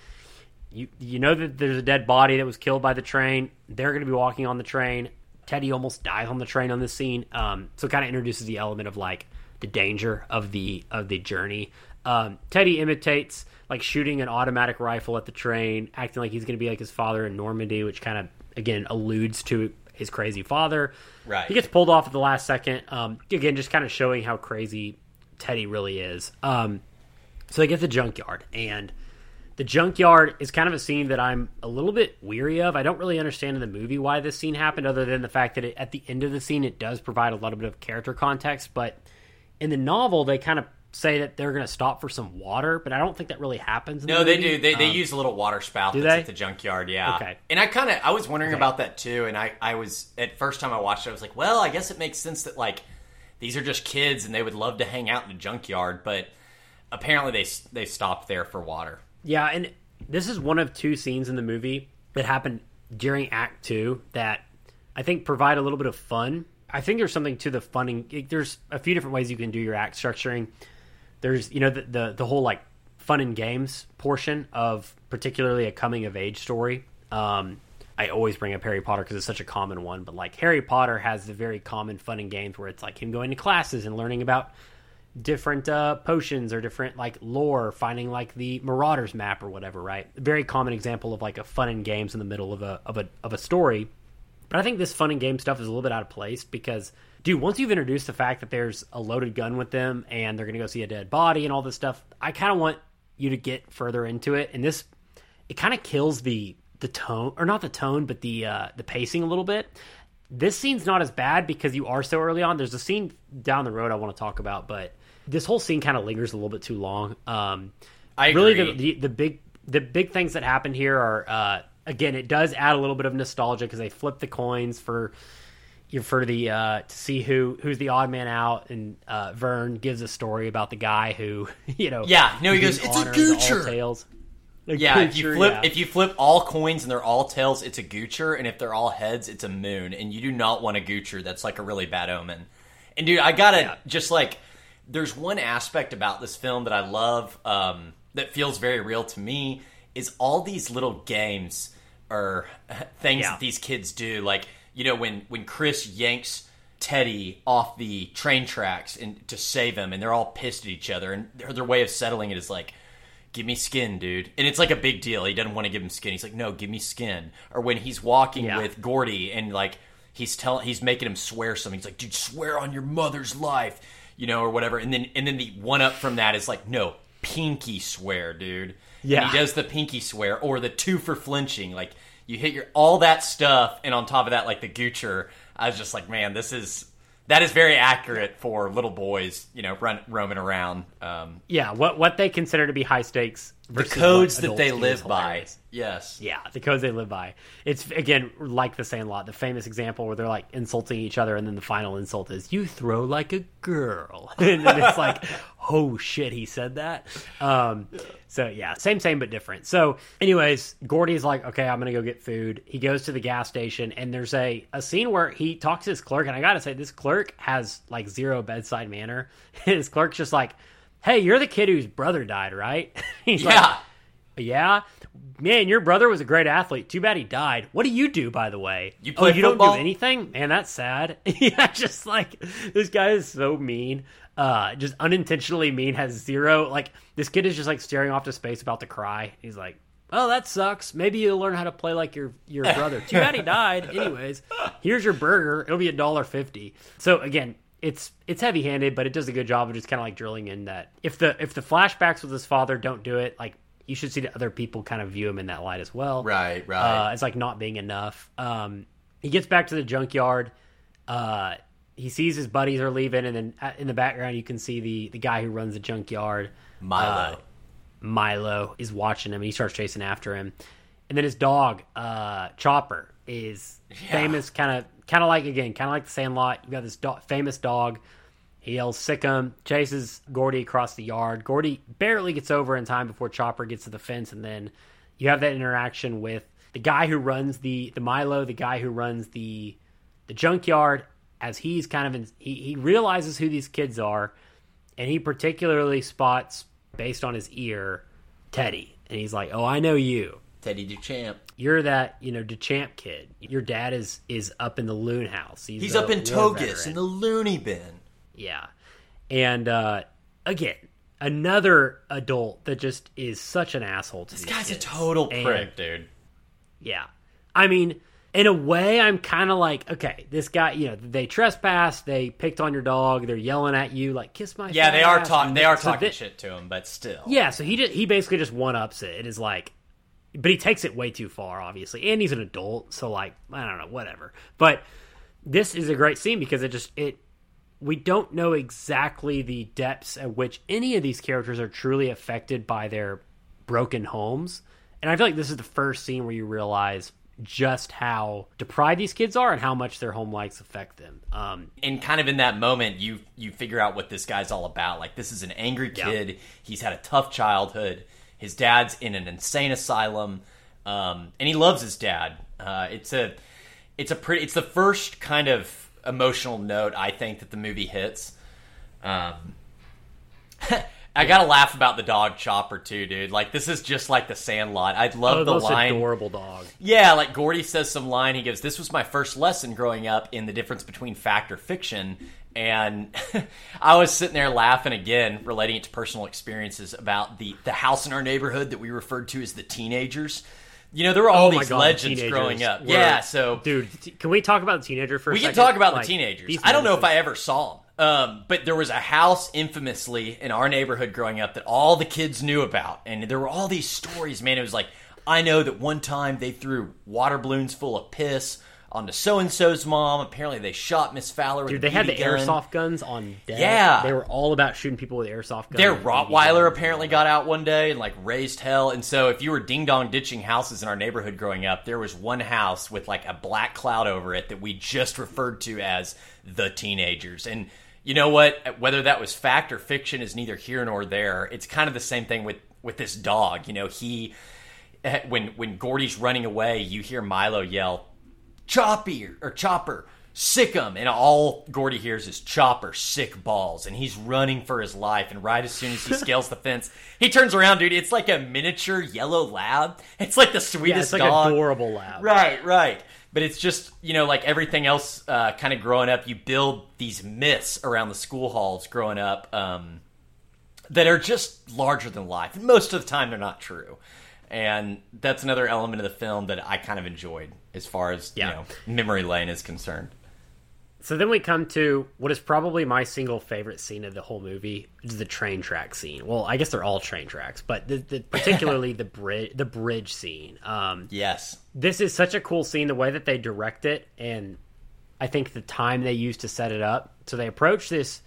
you you know that there's a dead body that was killed by the train. They're going to be walking on the train. Teddy almost dies on the train on this scene, um, so it kind of introduces the element of like the danger of the of the journey. Um, Teddy imitates like shooting an automatic rifle at the train, acting like he's going to be like his father in Normandy, which kind of again alludes to his crazy father. Right. He gets pulled off at the last second. Um, again, just kind of showing how crazy Teddy really is. Um, so they get the junkyard, and the junkyard is kind of a scene that I'm a little bit weary of. I don't really understand in the movie why this scene happened, other than the fact that it, at the end of the scene it does provide a little bit of character context. But in the novel, they kind of say that they're going to stop for some water, but I don't think that really happens. In No, the they do. They, they Um, use a little water spout that's they? at the junkyard. Yeah. Okay. And I kind of I was wondering about that too. And I I was at first time I watched it, I was like, well, I guess it makes sense that like these are just kids and they would love to hang out in the junkyard, but apparently they they stopped there for water. Yeah, and this is one of two scenes in the movie that happened during Act Two that I think provide a little bit of fun. I think there's something to the funning. There's a few different ways you can do your act structuring. There's you know the the, the whole like fun and games portion of particularly a coming of age story. Um, I always bring up Harry Potter because it's such a common one, but like Harry Potter has the very common fun and games where it's like him going to classes and learning about different uh, potions or different like lore, finding like the Marauders map or whatever. Right, very common example of like a fun and games in the middle of a of a of a story. But I think this fun and game stuff is a little bit out of place because, dude, once you've introduced the fact that there's a loaded gun with them and they're going to go see a dead body and all this stuff, I kind of want you to get further into it. And this, it kind of kills the the tone, or not the tone, but the uh, the pacing a little bit. This scene's not as bad because you are so early on. There's a scene down the road I want to talk about, but this whole scene kind of lingers a little bit too long. Um, I really agree. the, the the big the big things that happen here are uh, again it does add a little bit of nostalgia because they flip the coins for for the uh, to see who who's the odd man out and uh, Vern gives a story about the guy who you know Yeah, no, he goes, "It's a honor to all Goocher." tails. A Yeah, if you flip yeah. if you flip all coins and they're all tails, it's a goocher, and if they're all heads, it's a moon. And you do not want a goocher. That's like a really bad omen. And dude, I gotta Yeah. just like there's one aspect about this film that I love um, that feels very real to me is all these little games or things Yeah. that these kids do. Like you know when when Chris yanks Teddy off the train tracks and to save him, and they're all pissed at each other, and their, their way of settling it is like give me skin, dude. And it's like a big deal. He doesn't want to give him skin. He's like, no, give me skin. Or when he's walking Yeah. with Gordy and like he's telling, he's making him swear something. He's like, dude, swear on your mother's life, you know, or whatever. And then and then the one up from that is like, no, pinky swear, dude. Yeah. And he does the pinky swear or the two for flinching. Like you hit your all that stuff, and on top of that, like the Goocher. I was just like, man, this is. That is very accurate for little boys, you know, run, roaming around. Um, yeah what what they consider to be high stakes the codes that they adults do is live by. Yes. Yeah, the codes they live by. It's again like the Sandlot, the famous example where they're like insulting each other, and then the final insult is "you throw like a girl," and then it's like, "Oh shit, he said that." Um, so yeah, same, same but different. So, anyways, Gordy's like, "Okay, I'm gonna go get food." He goes to the gas station, and there's a a scene where he talks to his clerk, and I gotta say, this clerk has like zero bedside manner. his clerk's just like, "Hey, you're the kid whose brother died, right?" He's like, Yeah. yeah, man, your brother was a great athlete. Too bad he died. What do you do, by the way? You oh, play oh, you don't do anything, man. That's sad. yeah, just like this guy is so mean. Uh, just unintentionally mean. Has zero like this kid is just like staring off to space about to cry. He's like, oh, that sucks. Maybe you'll learn how to play like your your brother. Too bad he died. Anyways, here's your burger. It'll be a dollar fifty. So again. It's it's heavy handed, but it does a good job of just kind of like drilling in that if the if the flashbacks with his father don't do it, like you should see the other people kind of view him in that light as well. Right, right. Uh, it's like not being enough. Um, he gets back to the junkyard. Uh, he sees his buddies are leaving, and then uh, in the background you can see the the guy who runs the junkyard. Milo. uh, Milo is watching him. and He starts chasing after him, and then his dog uh, Chopper is famous, kind of kind of like again, kind of like the Sandlot. You got this do- famous dog. He yells "sick him," chases Gordy across the yard. Gordy barely gets over in time before Chopper gets to the fence, and then you have that interaction with the guy who runs the the Milo, the guy who runs the the junkyard. As he's kind of in, he he realizes who these kids are, and he particularly spots based on his ear Teddy, and he's like, "Oh, I know you. Teddy Duchamp. You're that you know Duchamp kid. Your dad is is up in the loon house. He's, He's up in Togus veteran." in the loony bin. Yeah. And uh again, another adult that just is such an asshole to This these guy's a kids. total And- prick, dude. Yeah. I mean, in a way I'm kind of like, okay, this guy, you know, they trespassed, they picked on your dog, they're yelling at you like kiss my Yeah, they are talking. They are So talking shit to him, but still. Yeah, so he just, he basically just one ups it. It is like, but he takes it way too far, obviously, and he's an adult, so like I don't know, whatever. But this is a great scene because it just it we don't know exactly the depths at which any of these characters are truly affected by their broken homes, and I feel like this is the first scene where you realize just how deprived these kids are and how much their home lives affect them. Um, and kind of in that moment you you figure out what this guy's all about. Like this is an angry Yeah. kid. He's had a tough childhood. His dad's in an insane asylum. Um, and he loves his dad. Uh, it's a it's a pretty it's the first kind of emotional note i think that the movie hits. Um, I gotta laugh about the dog Chopper too, dude. Like this is just like the Sandlot. I love oh, the line. adorable dog. Yeah, like Gordy says some line. He goes, "This was my first lesson growing up in the difference between fact or fiction." And I was sitting there laughing again, relating it to personal experiences about the the house in our neighborhood that we referred to as the teenagers. you know there were all Oh these God, legends teenagers growing up. were- Yeah, so Dude, can we talk about the teenager for a we can second? talk about Like, the teenagers. I don't know if I ever saw them, um, but there was a house infamously in our neighborhood growing up that all the kids knew about, and there were all these stories. Man, it was like I know that one time they threw water balloons full of piss onto so and so's mom. Apparently, they shot Miss Fowler. With Dude, they had the gun. airsoft guns on deck. Yeah. They were all about shooting people with airsoft guns. Their Rottweiler apparently got out one day and like raised hell. And so, if you were ding dong ditching houses in our neighborhood growing up, there was one house with like a black cloud over it that we just referred to as the teenagers. And you know what? Whether that was fact or fiction is neither here nor there. It's kind of the same thing with with this dog. You know, he eh, when when Gordy's running away, you hear Milo yell, Choppy or Chopper, sick 'em. And all Gordy hears is Chopper, sick balls. And he's running for his life. And right as soon as he scales the fence, he turns around, dude. It's like a miniature yellow lab. It's like the Yeah, sweetest it's like dog. adorable lab. Right, right. But it's just, you know, like everything else uh, kind of growing up, you build these myths around the school halls growing up um, that are just larger than life. And most of the time, they're not true. And that's another element of the film that I kind of enjoyed as far as, Yeah. you know, memory lane is concerned. So then we come to what is probably my single favorite scene of the whole movie, which is the train track scene. Well, I guess they're all train tracks, but the, the, particularly the bridge, the bridge scene. Um, Yes. this is such a cool scene, the way that they direct it, and I think the time they used to set it up. So they approach this.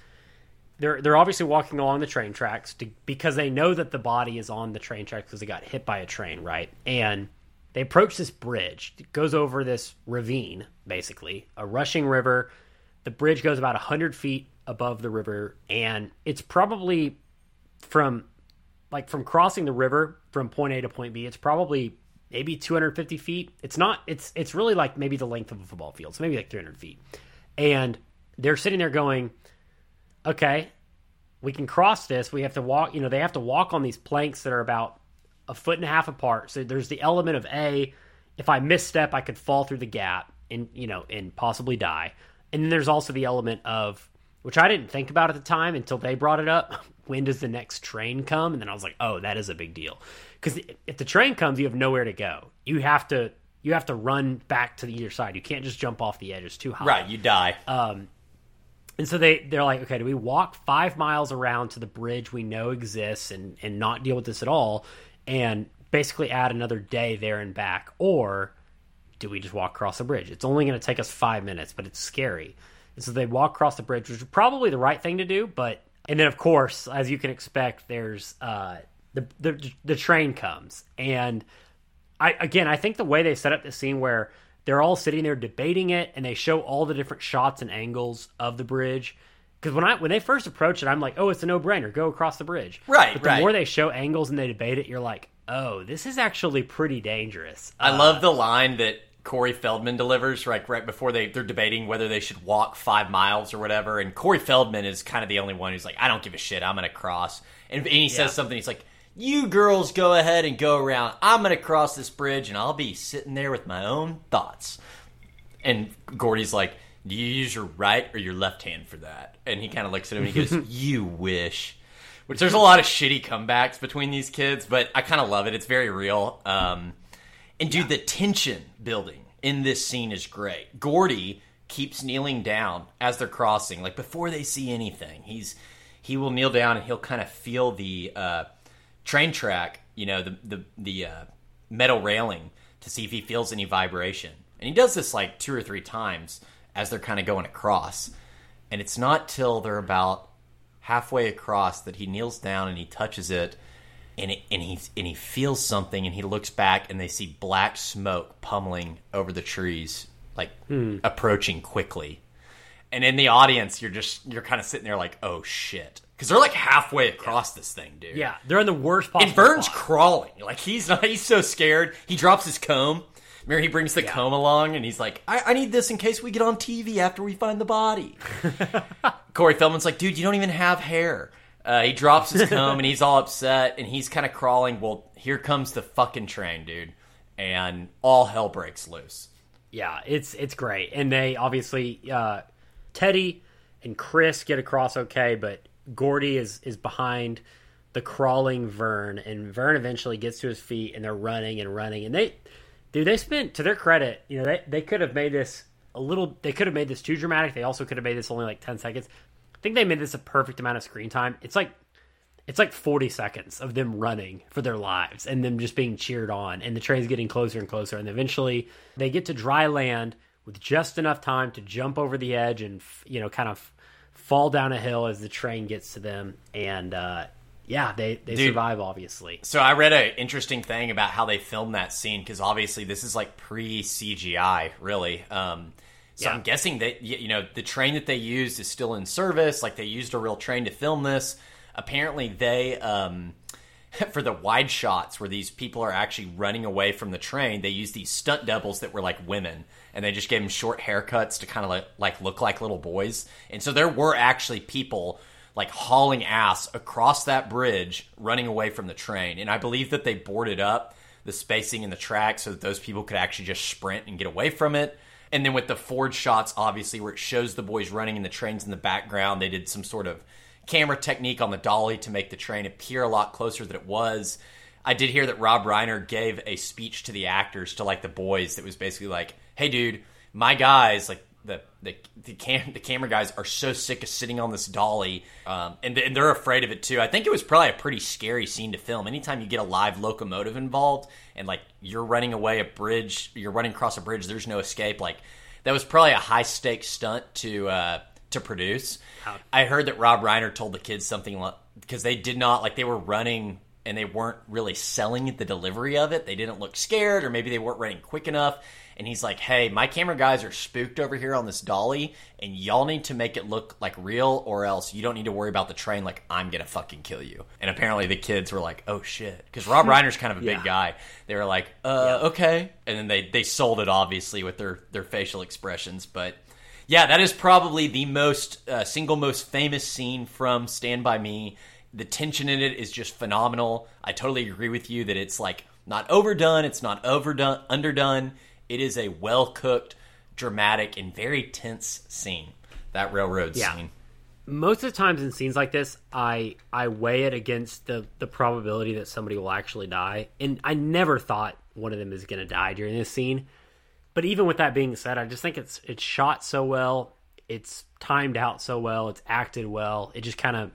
They're they're obviously walking along the train tracks to, because they know that the body is on the train tracks because they got hit by a train, right? And they approach this bridge. It goes over this ravine, basically a rushing river. The bridge goes about hundred feet above the river, and it's probably from like from crossing the river from point A to point B, it's probably maybe 250 feet. It's not. It's it's really like maybe the length of a football field, so maybe like 300 feet. And they're sitting there going, "Okay, we can cross this. We have to walk. You know, they have to walk on these planks that are about a foot and a half apart. So there's the element of a, if I misstep, I could fall through the gap and you know and possibly die. And then there's also the element of which I didn't think about at the time until they brought it up. When does the next train come? And then I was like, oh, that is a big deal. Because if the train comes, you have nowhere to go. You have to you have to run back to the either side. You can't just jump off the edge; it's too high. Right. You die. Um, and so they they're like, okay, do we walk five miles around to the bridge we know exists and and not deal with this at all, and basically add another day there and back, or do we just walk across the bridge? It's only going to take us five minutes, but it's scary. And so they walk across the bridge, which is probably the right thing to do. But and then of course, as you can expect, there's uh, the the the train comes, and I again I think the way they set up the scene where they're all sitting there debating it, and they show all the different shots and angles of the bridge. Because when I when they first approach it, I'm like, oh, it's a no brainer, go across the bridge. Right, But the right. more they show angles and they debate it, you're like, oh, this is actually pretty dangerous. I love the uh, line that Corey Feldman delivers, like right before they they're debating whether they should walk five miles or whatever. And Corey Feldman is kind of the only one who's like, I don't give a shit. I'm gonna cross. And, and he Yeah. says something. He's like, You girls go ahead and go around. I'm gonna cross this bridge, and I'll be sitting there with my own thoughts. And Gordy's like, Do you use your right or your left hand for that? And he kind of looks at him and he goes, You wish. Which there's a lot of shitty comebacks between these kids, but I kind of love it. It's very real. Um, and dude, the tension building in this scene is great. Gordy keeps kneeling down as they're crossing, like before they see anything. He's he will kneel down and he'll kind of feel the uh, train track, you know, the the the uh, metal railing to see if he feels any vibration. And he does this like two or three times as they're kind of going across. And it's not till they're about halfway across that he kneels down and he touches it and it, and he and he feels something and he looks back and they see black smoke pummeling over the trees like hmm. approaching quickly and in the audience you're just you're kind of sitting there like oh shit because they're like halfway across this thing dude yeah, they're in the worst possible. and Vern's spot. crawling like he's not he's so scared he drops his comb Remember, he brings the comb along and he's like, I, I need this in case we get on TV after we find the body. Corey Feldman's like, dude, you don't even have hair. Uh, he drops his comb and he's all upset and he's kind of crawling. Well, here comes the fucking train, dude. And all hell breaks loose. Yeah, it's it's great, and they obviously uh, Teddy and Chris get across okay, but Gordy is is behind the crawling Vern, and Vern eventually gets to his feet, and they're running and running, and they, dude, they spent to their credit, you know, they they could have made this a little, they could have made this too dramatic. They also could have made this only like ten seconds. I think they made this a perfect amount of screen time. It's like it's like 40 seconds of them running for their lives and them just being cheered on and the train's getting closer and closer and eventually they get to dry land with just enough time to jump over the edge and you know kind of fall down a hill as the train gets to them and uh, yeah they, they Dude. survive obviously So I read an interesting thing about how they filmed that scene because obviously this is like pre CGI, really. Um, so Yeah. I'm guessing that you know the train that they used is still in service. Like they used a real train to film this. Apparently, they um, for the wide shots where these people are actually running away from the train, they used these stunt doubles that were like women, and they just gave them short haircuts to kind of like, like look like little boys. And so there were actually people like hauling ass across that bridge, running away from the train. And I believe that they boarded up the spacing in the track so that those people could actually just sprint and get away from it. And then with the forward shots, obviously, where it shows the boys running and the trains in the background, they did some sort of camera technique on the dolly to make the train appear a lot closer than it was. I did hear that Rob Reiner gave a speech to the actors, to like the boys, that was basically like, "Hey, dude, my guys, like the the, cam- the camera guys, are so sick of sitting on this dolly, um, and, and they're afraid of it too. I think it was probably a pretty scary scene to film. Anytime you get a live locomotive involved, and like you're running away a bridge, you're running across a bridge, there's no escape. Like that was probably a high stakes stunt to uh, to produce. I heard that Rob Reiner told the kids something because they did not like they were running and they weren't really selling the delivery of it. They didn't look scared, or maybe they weren't running quick enough. And he's like, "Hey, my camera guys are spooked over here on this dolly, and y'all need to make it look like real, or else you don't need to worry about the train. Like I'm gonna fucking kill you." And apparently the kids were like, "Oh shit," because Rob Reiner's kind of a big guy. They were like, "Uh, okay," and then they they sold it obviously with their their facial expressions, but. Yeah, that is probably the most uh, single most famous scene from Stand by Me. The tension in it is just phenomenal. I totally agree with you that it's like not overdone, it's not overdone, underdone. It is a well cooked, dramatic, and very tense scene. That railroad Yeah. scene. most of the times in scenes like this, I I weigh it against the the probability that somebody will actually die, and I never thought one of them is going to die during this scene. But even with that being said, I just think it's it's shot so well, it's timed out so well, it's acted well. It just kind of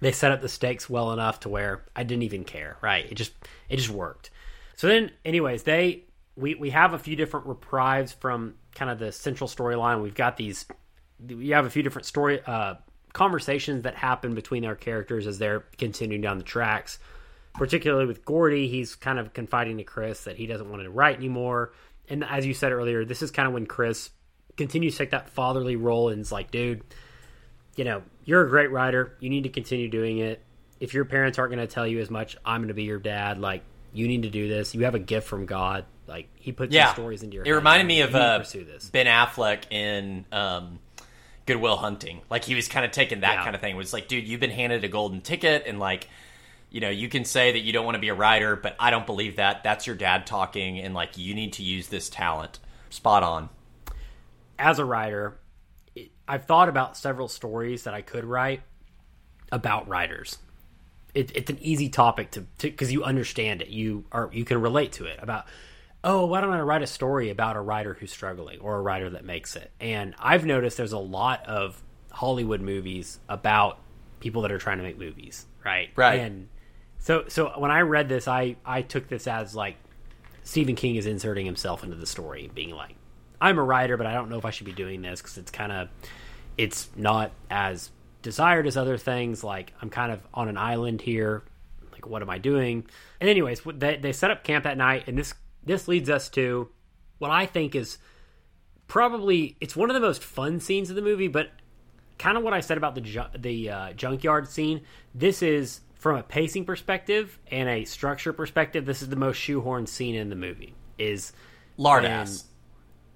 they set up the stakes well enough to where I didn't even care. Right? It just it just worked. So then, anyways, they we we have a few different reprives from kind of the central storyline. We've got these you have a few different story uh, conversations that happen between our characters as they're continuing down the tracks. Particularly with Gordy, he's kind of confiding to Chris that he doesn't want to write anymore. And as you said earlier, this is kind of when Chris continues to take that fatherly role and is like, dude, you know, you're a great writer. You need to continue doing it. If your parents aren't going to tell you as much, I'm going to be your dad. Like, you need to do this. You have a gift from God. Like, he puts Yeah, stories into your it head. reminded me of uh. Ben Affleck in um, Good Will Hunting. Like he was kind of taking that Yeah. kind of thing. It was like, dude, you've been handed a golden ticket, and like, you know, you can say that you don't want to be a writer, but I don't believe that. That's your dad talking, and like, you need to use this talent. Spot on. as a writer, I've thought about several stories that I could write about writers. It, it's an easy topic to because you understand it. You are you can relate to it about. Oh, why don't I write a story about a writer who's struggling or a writer that makes it? And I've noticed there's a lot of Hollywood movies about people that are trying to make movies, right? Right. And so so when I read this, I I took this as like Stephen King is inserting himself into the story, being like, I'm a writer, but I don't know if I should be doing this because it's kind of, it's not as desired as other things. Like I'm kind of on an island here. Like what am I doing? And anyways, they they set up camp that night, and this this leads us to what I think is probably it's one of the most fun scenes of the movie, but kind of what I said about the ju- the uh, junkyard scene. This is from a pacing perspective and a structure perspective. This is the most shoehorned scene in the movie. Is Lardass.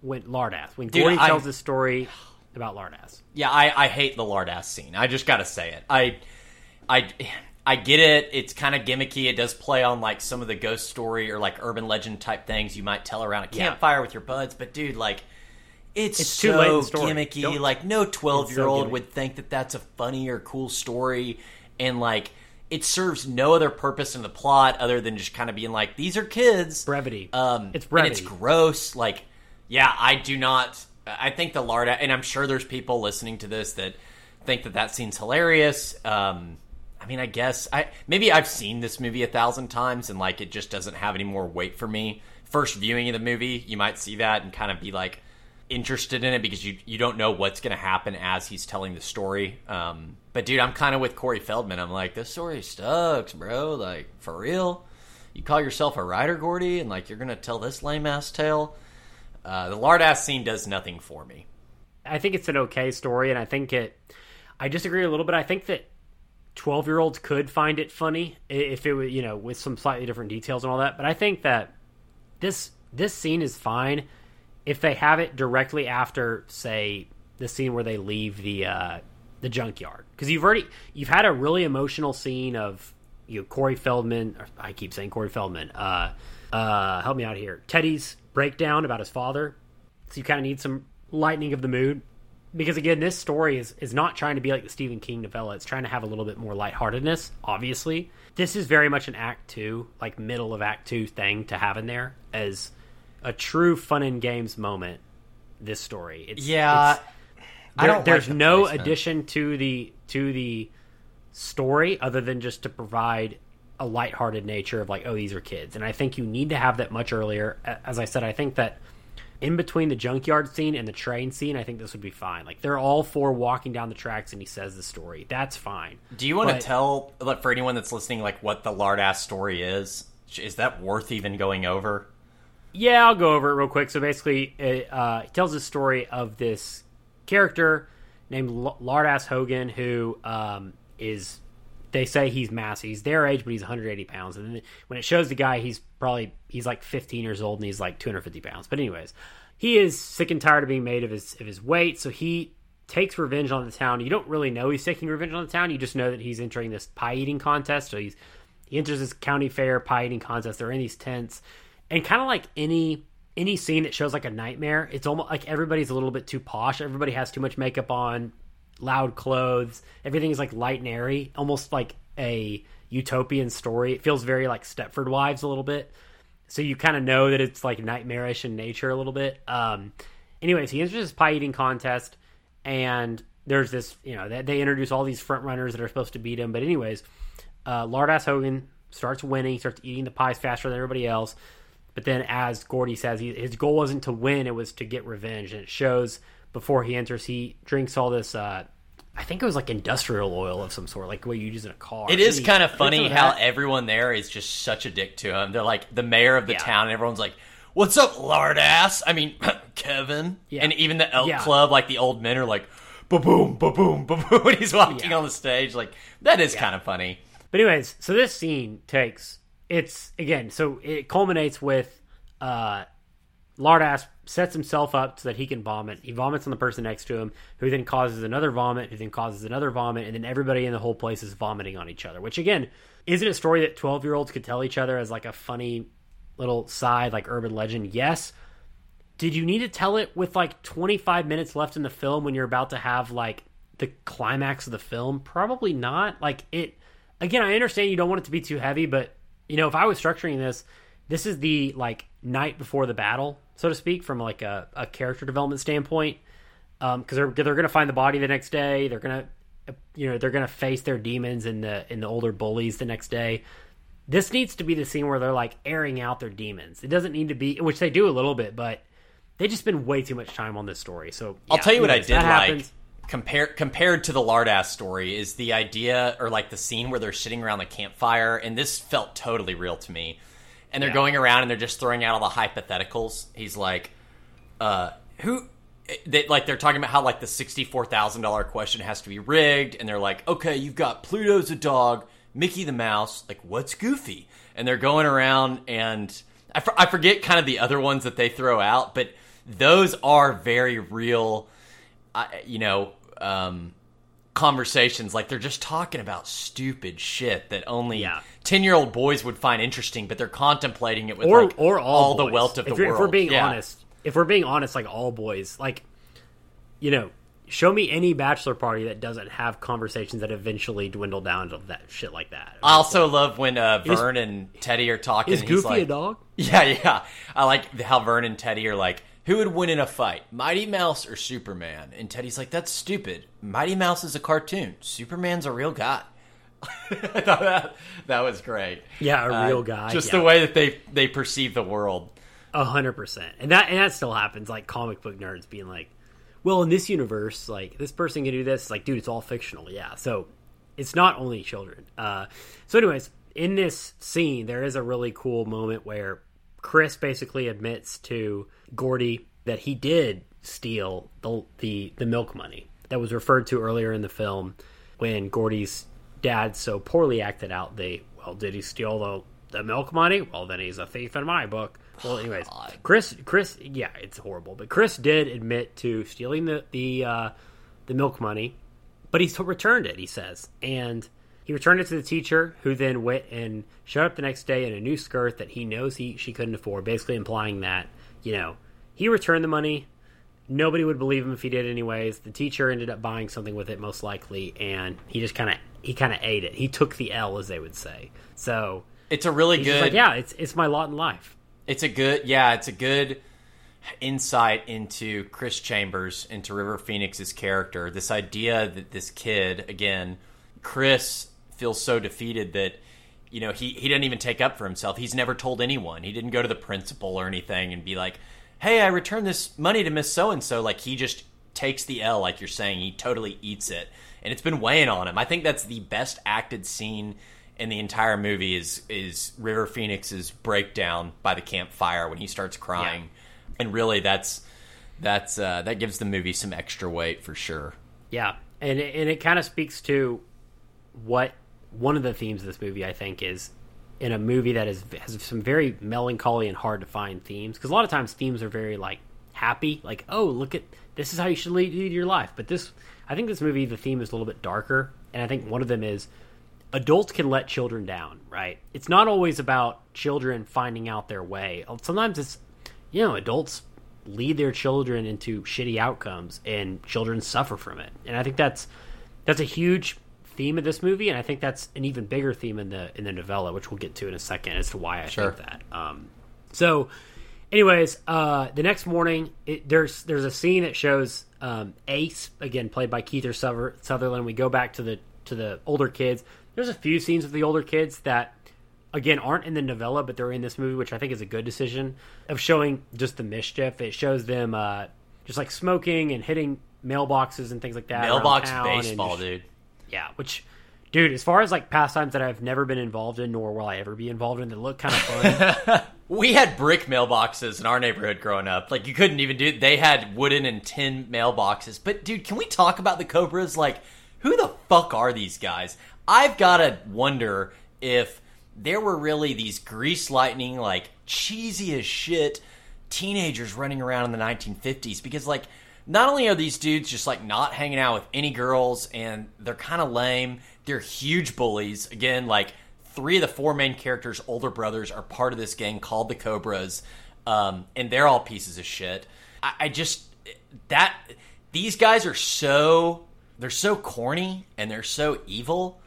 when Lardass when Dude, Gordy I- tells this story about Lardass. Yeah, I, I hate the Lardass scene. I just got to say it. I, I, I get it. It's kind of gimmicky. It does play on like some of the ghost story or like urban legend type things you might tell around a Yeah. campfire with your buds. But dude, like, it's, It's so too late in story. gimmicky. Don't- Like, no twelve year old gimmicky. would think that that's a funny or cool story. And like, it serves no other purpose in the plot other than just kind of being like, these are kids. Brevity. Um, It's and brevity. it's gross. Like, yeah, I do not. I think the Larda, and I'm sure there's people listening to this that think that that scene's hilarious. Um, I mean, I guess I maybe I've seen this movie a thousand times, and like it just doesn't have any more weight for me. First viewing of the movie, you might see that and kind of be like interested in it because you you don't know what's going to happen as he's telling the story. Um, but dude, I'm kind of with Corey Feldman. I'm like, this story sucks, bro. Like for real. You call yourself a writer, Gordy, and like you're gonna tell this lame ass tale. Uh, the lard ass scene does nothing for me. I think it's an okay story, and I think it. I disagree a little bit. I think that twelve year olds could find it funny if it was, you know, with some slightly different details and all that. But I think that this this scene is fine if they have it directly after, say, the scene where they leave the uh, the junkyard, because you've already you've had a really emotional scene of you know Corey Feldman. I keep saying Corey Feldman. Uh, uh, help me out here. Teddy's breakdown about his father. So you kind of need some lightening of the mood. Because again, this story is, is not trying to be like the Stephen King novella. It's trying to have a little bit more lightheartedness, obviously. This is very much an act two, like middle of act two thing to have in there as a true fun and games moment. This story. It's, Yeah, it's- I don't. there's like the no placement. addition to the to the story other than just to provide a lighthearted nature of like oh these are kids and i think you need to have that much earlier as i said i think that in between the junkyard scene and the train scene i think this would be fine like they're all four walking down the tracks and he says the story that's fine Do you want But- to tell like, for anyone that's listening, like what the lard ass story is? Is that worth even going over? Yeah, I'll go over it real quick. So basically, it uh, tells the story of this character named L- Lardass Hogan, who um, is they say he's massive. He's their age, but he's 180 pounds. And then when it shows the guy, he's probably he's like 15 years old and he's like 250 pounds. But anyways, he is sick and tired of being made of his of his weight, so he takes revenge on the town. You don't really know he's taking revenge on the town. You just know that he's entering this pie eating contest. So he's he enters this county fair pie eating contest. They're in these tents, and kind of like any any scene that shows like a nightmare, it's almost like everybody's a little bit too posh. Everybody has too much makeup on, loud clothes. Everything is like light and airy, almost like a utopian story. It feels very like Stepford Wives a little bit. So you kind of know that it's like nightmarish in nature a little bit. Um, anyways, he enters this pie eating contest, and there's this, you know, they, they introduce all these front runners that are supposed to beat him. But anyways, uh, Lardass Hogan starts winning, starts eating the pies faster than everybody else. But then, as Gordy says, he, his goal wasn't to win; it was to get revenge. And it shows before he enters, he drinks all this. Uh, I think it was like industrial oil of some sort, like what you use in a car. It is kind of funny how that. everyone there is just such a dick to him. They're like the mayor of the Yeah. town, and everyone's like, "What's up, lard ass?" I mean, Kevin, Yeah. and even the elk Yeah. club, like the old men are like, "Ba boom, ba boom, ba boom." When he's walking on the stage, like that is kind of funny. But anyways, so this scene takes it's again, so it culminates with uh Lardass sets himself up so that he can vomit. He vomits on the person next to him, who then causes another vomit, who then causes another vomit, and then everybody in the whole place is vomiting on each other. Which again, isn't a story that twelve year olds could tell each other as like a funny little side, like urban legend. Yes. Did you need to tell it with like 25 minutes left in the film when you're about to have like the climax of the film? Probably not. Like it again, I understand you don't want it to be too heavy, but you know, if I was structuring this, this is the like night before the battle, so to speak, from like a, a character development standpoint. Um, because they're they're gonna find the body the next day. They're gonna, you know, they're gonna face their demons and the in the older bullies the next day. This needs to be the scene where they're like airing out their demons. It doesn't need to be, which they do a little bit, but they just spend way too much time on this story. So I'll yeah, tell you what I did like happens. compared compared to the Lardass story is the idea or like the scene where they're sitting around the campfire, and this felt totally real to me. And they're Yeah. going around and they're just throwing out all the hypotheticals. He's like, uh, who? They, like they're talking about how like the sixty-four thousand dollar question has to be rigged, and they're like, okay, you've got Pluto's a dog, Mickey the mouse, like what's Goofy? And they're going around and I, for, I forget kind of the other ones that they throw out, but those are very real, uh, you know, um, conversations. Like they're just talking about stupid shit that only Yeah. ten-year-old boys would find interesting, but they're contemplating it with or like, or all, the wealth of the if, you're- world. If we're being Yeah. honest, if we're being honest, like all boys, like you know, show me any bachelor party that doesn't have conversations that eventually dwindle down to that shit like that. I also love when uh, Vern and Teddy are talking. Is Goofy like, a dog? Yeah, yeah. I like how Vern and Teddy are like, who would win in a fight, Mighty Mouse or Superman? And Teddy's like, that's stupid. Mighty Mouse is a cartoon. Superman's a real guy. I thought that that was great. Yeah, a Uh, real guy. Just yeah. the way that they they perceive the world. A hundred percent, and that and that still happens. Like comic book nerds being like, "Well, in this universe, like this person can do this." It's like, dude, it's all fictional. Yeah, so it's not only children. Uh, so, anyways, in this scene, there is a really cool moment where Chris basically admits to Gordy that he did steal the the the milk money that was referred to earlier in the film when Gordy's dad so poorly acted out. They well, did he steal the the milk money? Well, then he's a thief in my book. Well, anyways, Chris, Chris, yeah, it's horrible, but Chris did admit to stealing the the uh, the milk money, but he returned it. He says, and he returned it to the teacher, who then went and showed up the next day in a new skirt that he knows he she couldn't afford, basically implying that you know he returned the money. Nobody would believe him if he did, anyways. The teacher ended up buying something with it, most likely, and he just kind of he kind of ate it. He took the L, as they would say. So It's a really he's good. like, yeah, it's it's my lot in life. It's a good, yeah, it's a good insight into Chris Chambers, into River Phoenix's character. This idea that this kid, again, Chris feels so defeated that you know he he didn't even take up for himself. He's never told anyone. He didn't go to the principal or anything and be like, "Hey, I returned this money to Miss So and So." Like he just takes the L, like you're saying. He totally eats it, and it's been weighing on him. I think that's the best acted scene in the entire movie is is River Phoenix's breakdown by the campfire when he starts crying, and really that's that's uh, that gives the movie some extra weight for sure. Yeah, and it, and it kind of speaks to what one of the themes of this movie I think is in a movie that is has some very melancholy and hard to find themes because a lot of times themes are very like happy, like oh look at this is how you should lead, lead your life, but this I think this movie the theme is a little bit darker, and I think one of them is adults can let children down, right? It's not always about children finding out their way. Sometimes it's you know adults lead their children into shitty outcomes and children suffer from it and i think that's that's a huge theme of this movie and i think that's an even bigger theme in the in the novella which we'll get to in a second as to why i Sure. think that um so anyways uh the next morning it, there's there's a scene that shows um ace again played by Kiefer Suther- sutherland we go back to the to the older kids there's a few scenes with the older kids that again aren't in the novella but they're in this movie which i think is a good decision of showing just the mischief it shows them uh just like smoking and hitting mailboxes and things like that Mailbox baseball, just- dude. Yeah which dude as far as like pastimes that i've never been involved in nor will i ever be involved in that look kind of fun We had brick mailboxes in our neighborhood growing up. Like you couldn't even do. They had wooden and tin mailboxes. But dude, can we talk about the Cobras? Like, who the fuck are these guys? I've gotta wonder if there were really these grease lightning, like cheesy as shit teenagers running around in the 1950s. Because like, not only are these dudes just like not hanging out with any girls, and they're kind of lame. They're huge bullies. Again, like three of the four main characters' older brothers are part of this gang called the Cobras, um, and they're all pieces of shit. I, I just that these guys are so they're so corny and they're so evil.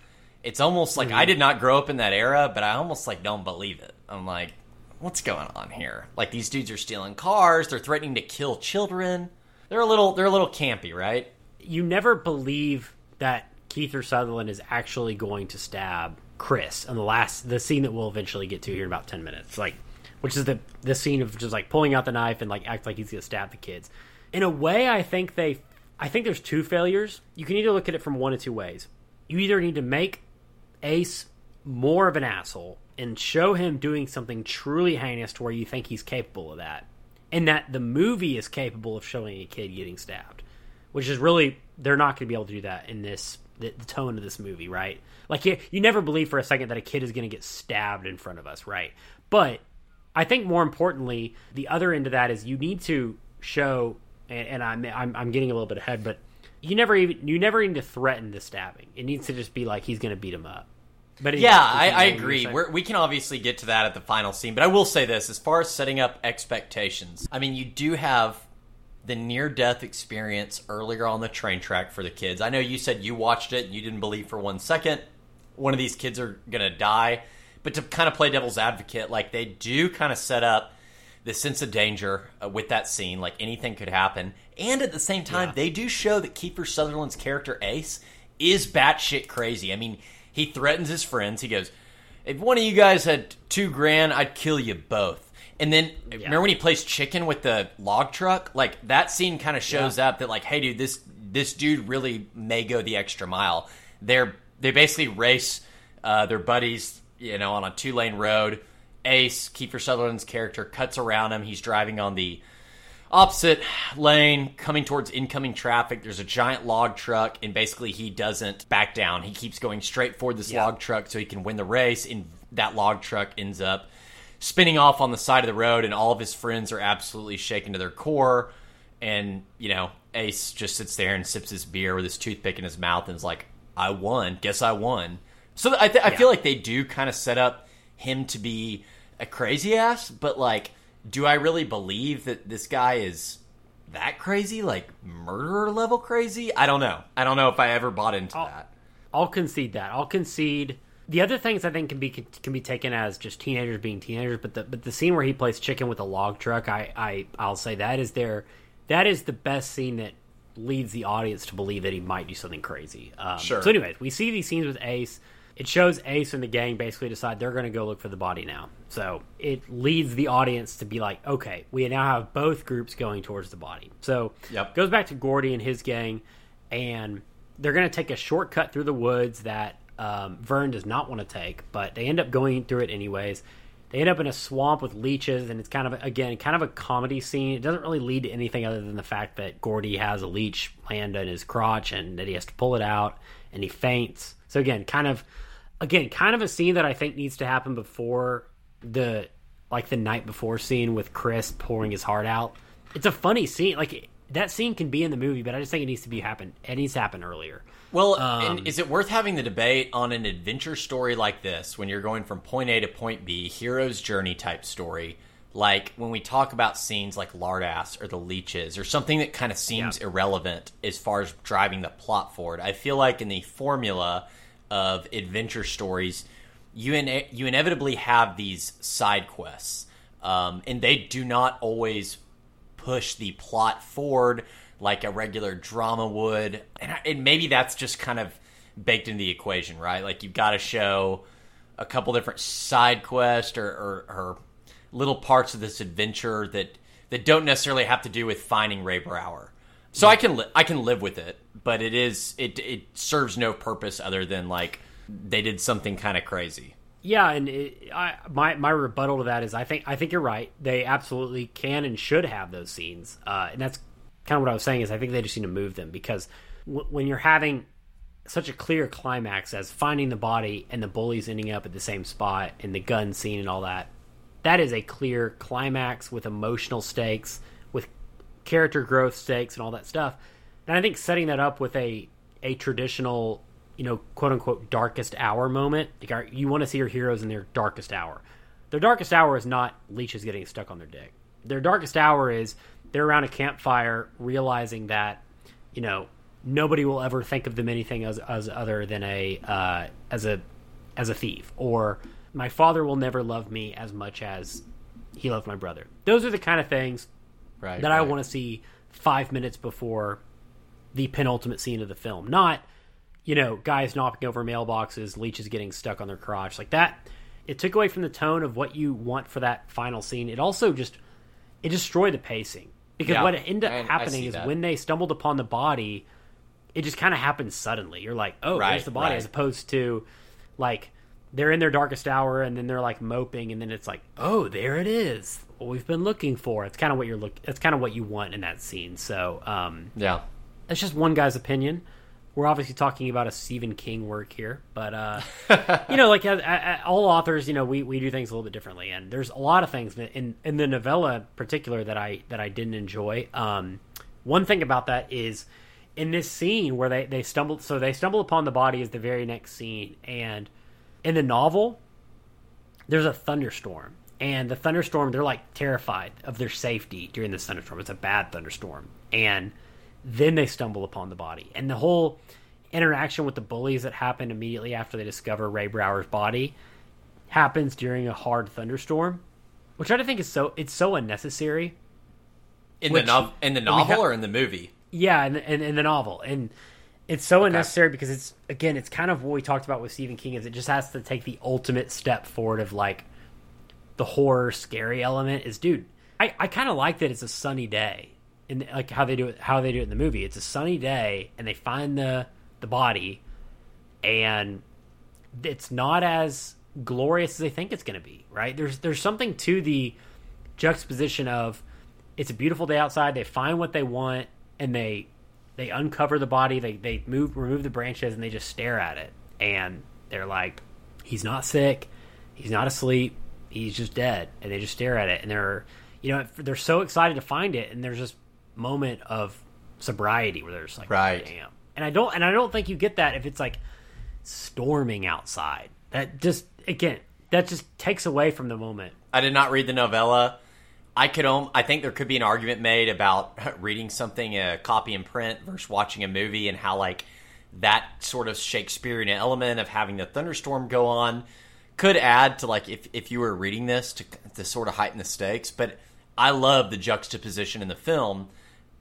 It's almost like I did not grow up in that era, but I almost like don't believe it. I'm like, what's going on here? Like these dudes are stealing cars, they're threatening to kill children. They're a little they're a little campy, right? you never believe that Kiefer Sutherland is actually going to stab Chris in the last the scene that we'll eventually get to here in about ten minutes. Like which is the the scene of just like pulling out the knife and like act like he's gonna stab the kids. In a way I think they I think there's two failures. You can either look at it from one of two ways. You either need to make Ace more of an asshole and show him doing something truly heinous to where you think he's capable of that. And that the movie is capable of showing a kid getting stabbed. Which is really they're not going to be able to do that in this the, the tone of this movie, right? Like you, you never believe for a second that a kid is going to get stabbed in front of us, right? But I think more importantly, the other end of that is you need to show, and, and I'm, I'm I'm getting a little bit ahead, but you never even you never need to threaten the stabbing. It needs to just be like he's going to beat him up. But Yeah, I, I what you were agree. We're, we can obviously get to that at the final scene, but I will say this: as far as setting up expectations, I mean, you do have the near death experience earlier on the train track for the kids. I know you said you watched it and you didn't believe for one second one of these kids are going to die, but to kind of play devil's advocate, like they do kind of set up the sense of danger uh, with that scene, like anything could happen. And at the same time, Yeah. they do show that Kiefer Sutherland's character Ace is batshit crazy. I mean, he threatens his friends. He goes, "If one of you guys had two grand, I'd kill you both." And then remember when he plays chicken with the log truck? Like that scene kind of shows up that like, hey, dude, this this dude really may go the extra mile. They're they basically race uh, their buddies, you know, on a two lane road. Ace, Kiefer Sutherland's character, cuts around him. He's driving on the opposite lane coming towards incoming traffic there's a giant log truck and basically he doesn't back down. He keeps going straight for this Yeah. log truck so he can win the race and that log truck ends up spinning off on the side of the road and all of his friends are absolutely shaken to their core and you know ace just sits there and sips his beer with his toothpick in his mouth and is like i won. Guess i won. So i, th- I feel like they do kind of set up him to be a crazy ass but like do i really believe that this guy is that crazy like murderer level crazy i don't know i don't know if i ever bought into that I'll concede that. I'll concede. The other things I think can be can be taken as just teenagers being teenagers, but the but the scene where he plays chicken with a log truck, I I I'll say that is there, that is the best scene that leads the audience to believe that he might do something crazy. Um, Sure. So, anyways, we see these scenes with Ace. It shows Ace and the gang basically decide they're going to go look for the body now. So it leads the audience to be like, okay, we now have both groups going towards the body. So Yep. goes back to Gordie and his gang, and they're going to take a shortcut through the woods that um, Vern does not want to take, but they end up going through it anyways. They end up in a swamp with leeches, and it's kind of again kind of a comedy scene. It doesn't really lead to anything other than the fact that Gordie has a leech land in his crotch and that he has to pull it out, and he faints. So again, kind of again kind of a scene that I think needs to happen before the like the night before scene with Chris pouring his heart out. It's a funny scene. Like that scene can be in the movie, but I just think it needs to be happen. It needs to happen earlier. Well, Um, and is it worth having the debate on an adventure story like this when you're going from point A to point B, hero's journey type story? Like when we talk about scenes like Lardass or the Leeches or something that kind of seems irrelevant as far as driving the plot forward. I feel like in the formula of adventure stories, you in, you inevitably have these side quests, um, and they do not always push the plot forward like a regular drama would. And, I- and maybe that's just kind of baked into the equation, right? Like you've got to show a couple different side quests or, or, or little parts of this adventure that that don't necessarily have to do with finding Ray Brower. So I can li- I can live with it, but it is it it serves no purpose other than like they did something kind of crazy. Yeah, and it, I, my my rebuttal to that is I think I think you're right. They absolutely can and should have those scenes, uh, and that's kind of what I was saying. Is I think they just need to move them because w- when you're having such a clear climax as finding the body and the bullies ending up at the same spot and the gun scene and all that, that is a clear climax with emotional stakes, with character growth stakes and all that stuff. And I think setting that up with a a traditional, you know, quote unquote darkest hour moment, like you want to see your heroes in their darkest hour. Their darkest hour is not leeches getting stuck on their dick. Their darkest hour is they're around a campfire realizing that, you know, nobody will ever think of them anything as, as other than a uh, as a as a thief or my father will never love me as much as he loved my brother. Those are the kind of things Right. that I want to see five minutes before the penultimate scene of the film. Not, you know, guys knocking over mailboxes, leeches getting stuck on their crotch. Like that, it took away from the tone of what you want for that final scene. It also just, it destroyed the pacing. Because Yeah, what ended up happening is that. when they stumbled upon the body, it just kind of happened suddenly. You're like, oh, Right, there's the body, right. as opposed to, like, they're in their darkest hour and then they're like moping and then it's like oh there it is what we've been looking for it's kind of what you're look it's kind of what you want in that scene so um Yeah. That's just one guy's opinion. We're obviously talking about a Stephen King work here but uh you know like all authors you know we, we do things a little bit differently. And there's a lot of things in in the novella in particular that I that I didn't enjoy. Um one thing about that is in this scene where they they stumbled so they stumble upon the body is the very next scene. And in the novel there's a thunderstorm. And the thunderstorm, they're like terrified of their safety during this thunderstorm. It's a bad thunderstorm. And then they stumble upon the body. And the whole interaction with the bullies that happened immediately after they discover Ray Brower's body happens during a hard thunderstorm, which I think is so it's so unnecessary. In Which- the nov- in the novel ha- or in the movie? Yeah, in, in, in the novel, and it's so unnecessary because it's again, it's kind of what we talked about with Stephen King. Is it just has to take the ultimate step forward of like the horror, scary element. Is dude, I, I kind of like that it's a sunny day, and like how they do it, how they do it in the movie. It's a sunny day, and they find the the body, and it's not as glorious as they think it's going to be. Right? There's there's something to the juxtaposition of it's a beautiful day outside. They find what they want and they they uncover the body. They they move remove the branches and they just stare at it. And they're like, he's not sick. He's not asleep. He's just dead. And they just stare at it. And they're you know they're so excited to find it. And there's this moment of sobriety where they're like, Right. damn. And I don't and I don't think you get that if it's like storming outside. That just again that just takes away from the moment. I did not read the novella. I could. om- I think there could be an argument made about reading something a copy and print versus watching a movie, and how like that sort of Shakespearean element of having the thunderstorm go on could add to like if if you were reading this to to sort of heighten the stakes. But I love the juxtaposition in the film,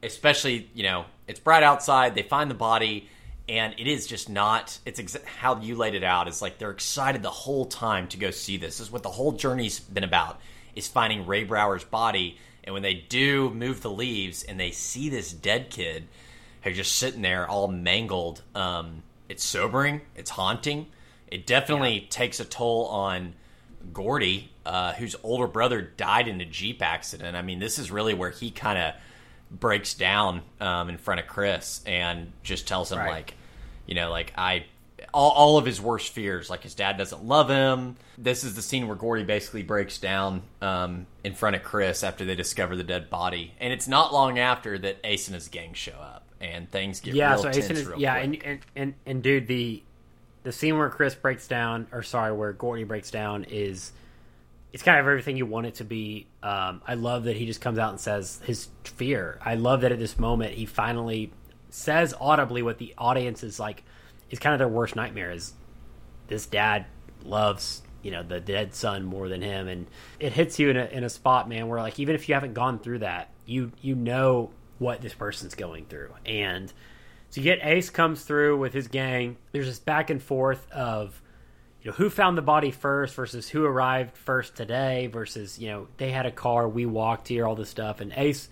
especially you know it's bright outside. They find the body. And it is just not. It's exa- how you laid it out. It's like they're excited the whole time to go see this. This is what the whole journey's been about is finding Ray Brower's body. And when they do move the leaves and they see this dead kid who's just sitting there all mangled, um, it's sobering, it's haunting. It definitely takes a toll on Gordie, uh, whose older brother died in a Jeep accident. I mean, this is really where he kind of breaks down um, in front of Chris and just tells him, Right. like, you know, like, I. All, all of his worst fears, like his dad doesn't love him. This is the scene where Gordie basically breaks down um, in front of Chris after they discover the dead body, and it's not long after that Ace and his gang show up, and things get yeah, real so tense Ace is, real yeah, and, and and and dude, the the scene where Chris breaks down, or sorry, where Gordie breaks down is it's kind of everything you want it to be. Um, I love that he just comes out and says his fear. I love that at this moment he finally says audibly what the audience is like is kind of their worst nightmare is this dad loves you know the dead son more than him and it hits you in a, in a spot man where like even if you haven't gone through that you you know what this person's going through and so you get ace comes through with his gang there's this back and forth of you know who found the body first versus who arrived first today versus you know they had a car we walked here all this stuff and ace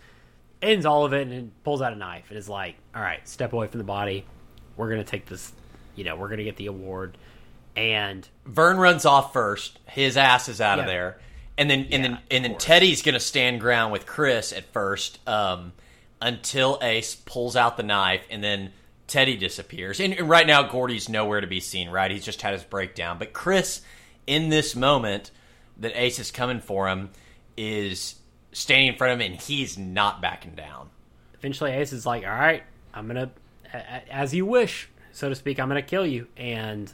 ends all of it and pulls out a knife and is like all right step away from the body we're gonna take this you know we're gonna get the award and Vern runs off first. His ass is out of there, and then and Yeah, then and then course. Teddy's gonna stand ground with Chris at first, um, until Ace pulls out the knife, and then Teddy disappears. And, and right now, Gordie's nowhere to be seen. Right, he's just had his breakdown. But Chris, in this moment that Ace is coming for him, is standing in front of him, and he's not backing down. eventually ace is like all right i'm a- a- as you wish so to speak i'm gonna kill you and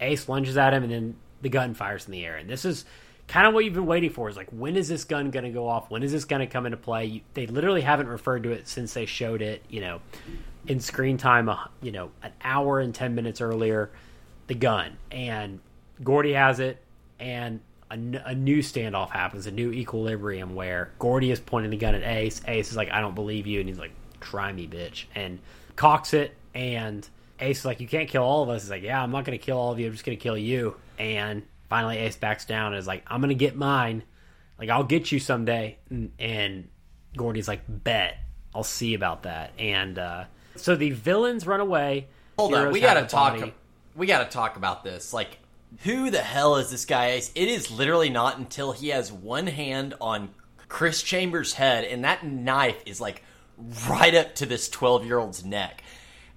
ace lunges at him and then the gun fires in the air and this is kind of what you've been waiting for is like when is this gun gonna go off when is this gonna come into play you, they literally haven't referred to it since they showed it you know in screen time uh, you know an hour and 10 minutes earlier the gun. And gordie has it and a, new standoff happens a new equilibrium where gordie is pointing the gun at ace. Ace is like i don't believe you and he's like try me bitch. And cocks it and ace is like you can't kill all of us. He's like yeah i'm not gonna kill all of you i'm just gonna kill you. And finally ace backs down and is like i'm gonna get mine. Like i'll get you someday. And, and gordie's like bet i'll see about that. And uh so the villains run away Hold on, we gotta talk. body. We gotta talk about this. Like, who the hell is this guy? Ace? It is literally not until he has one hand on Chris Chambers' head, and that knife is like right up to this twelve-year-old's neck.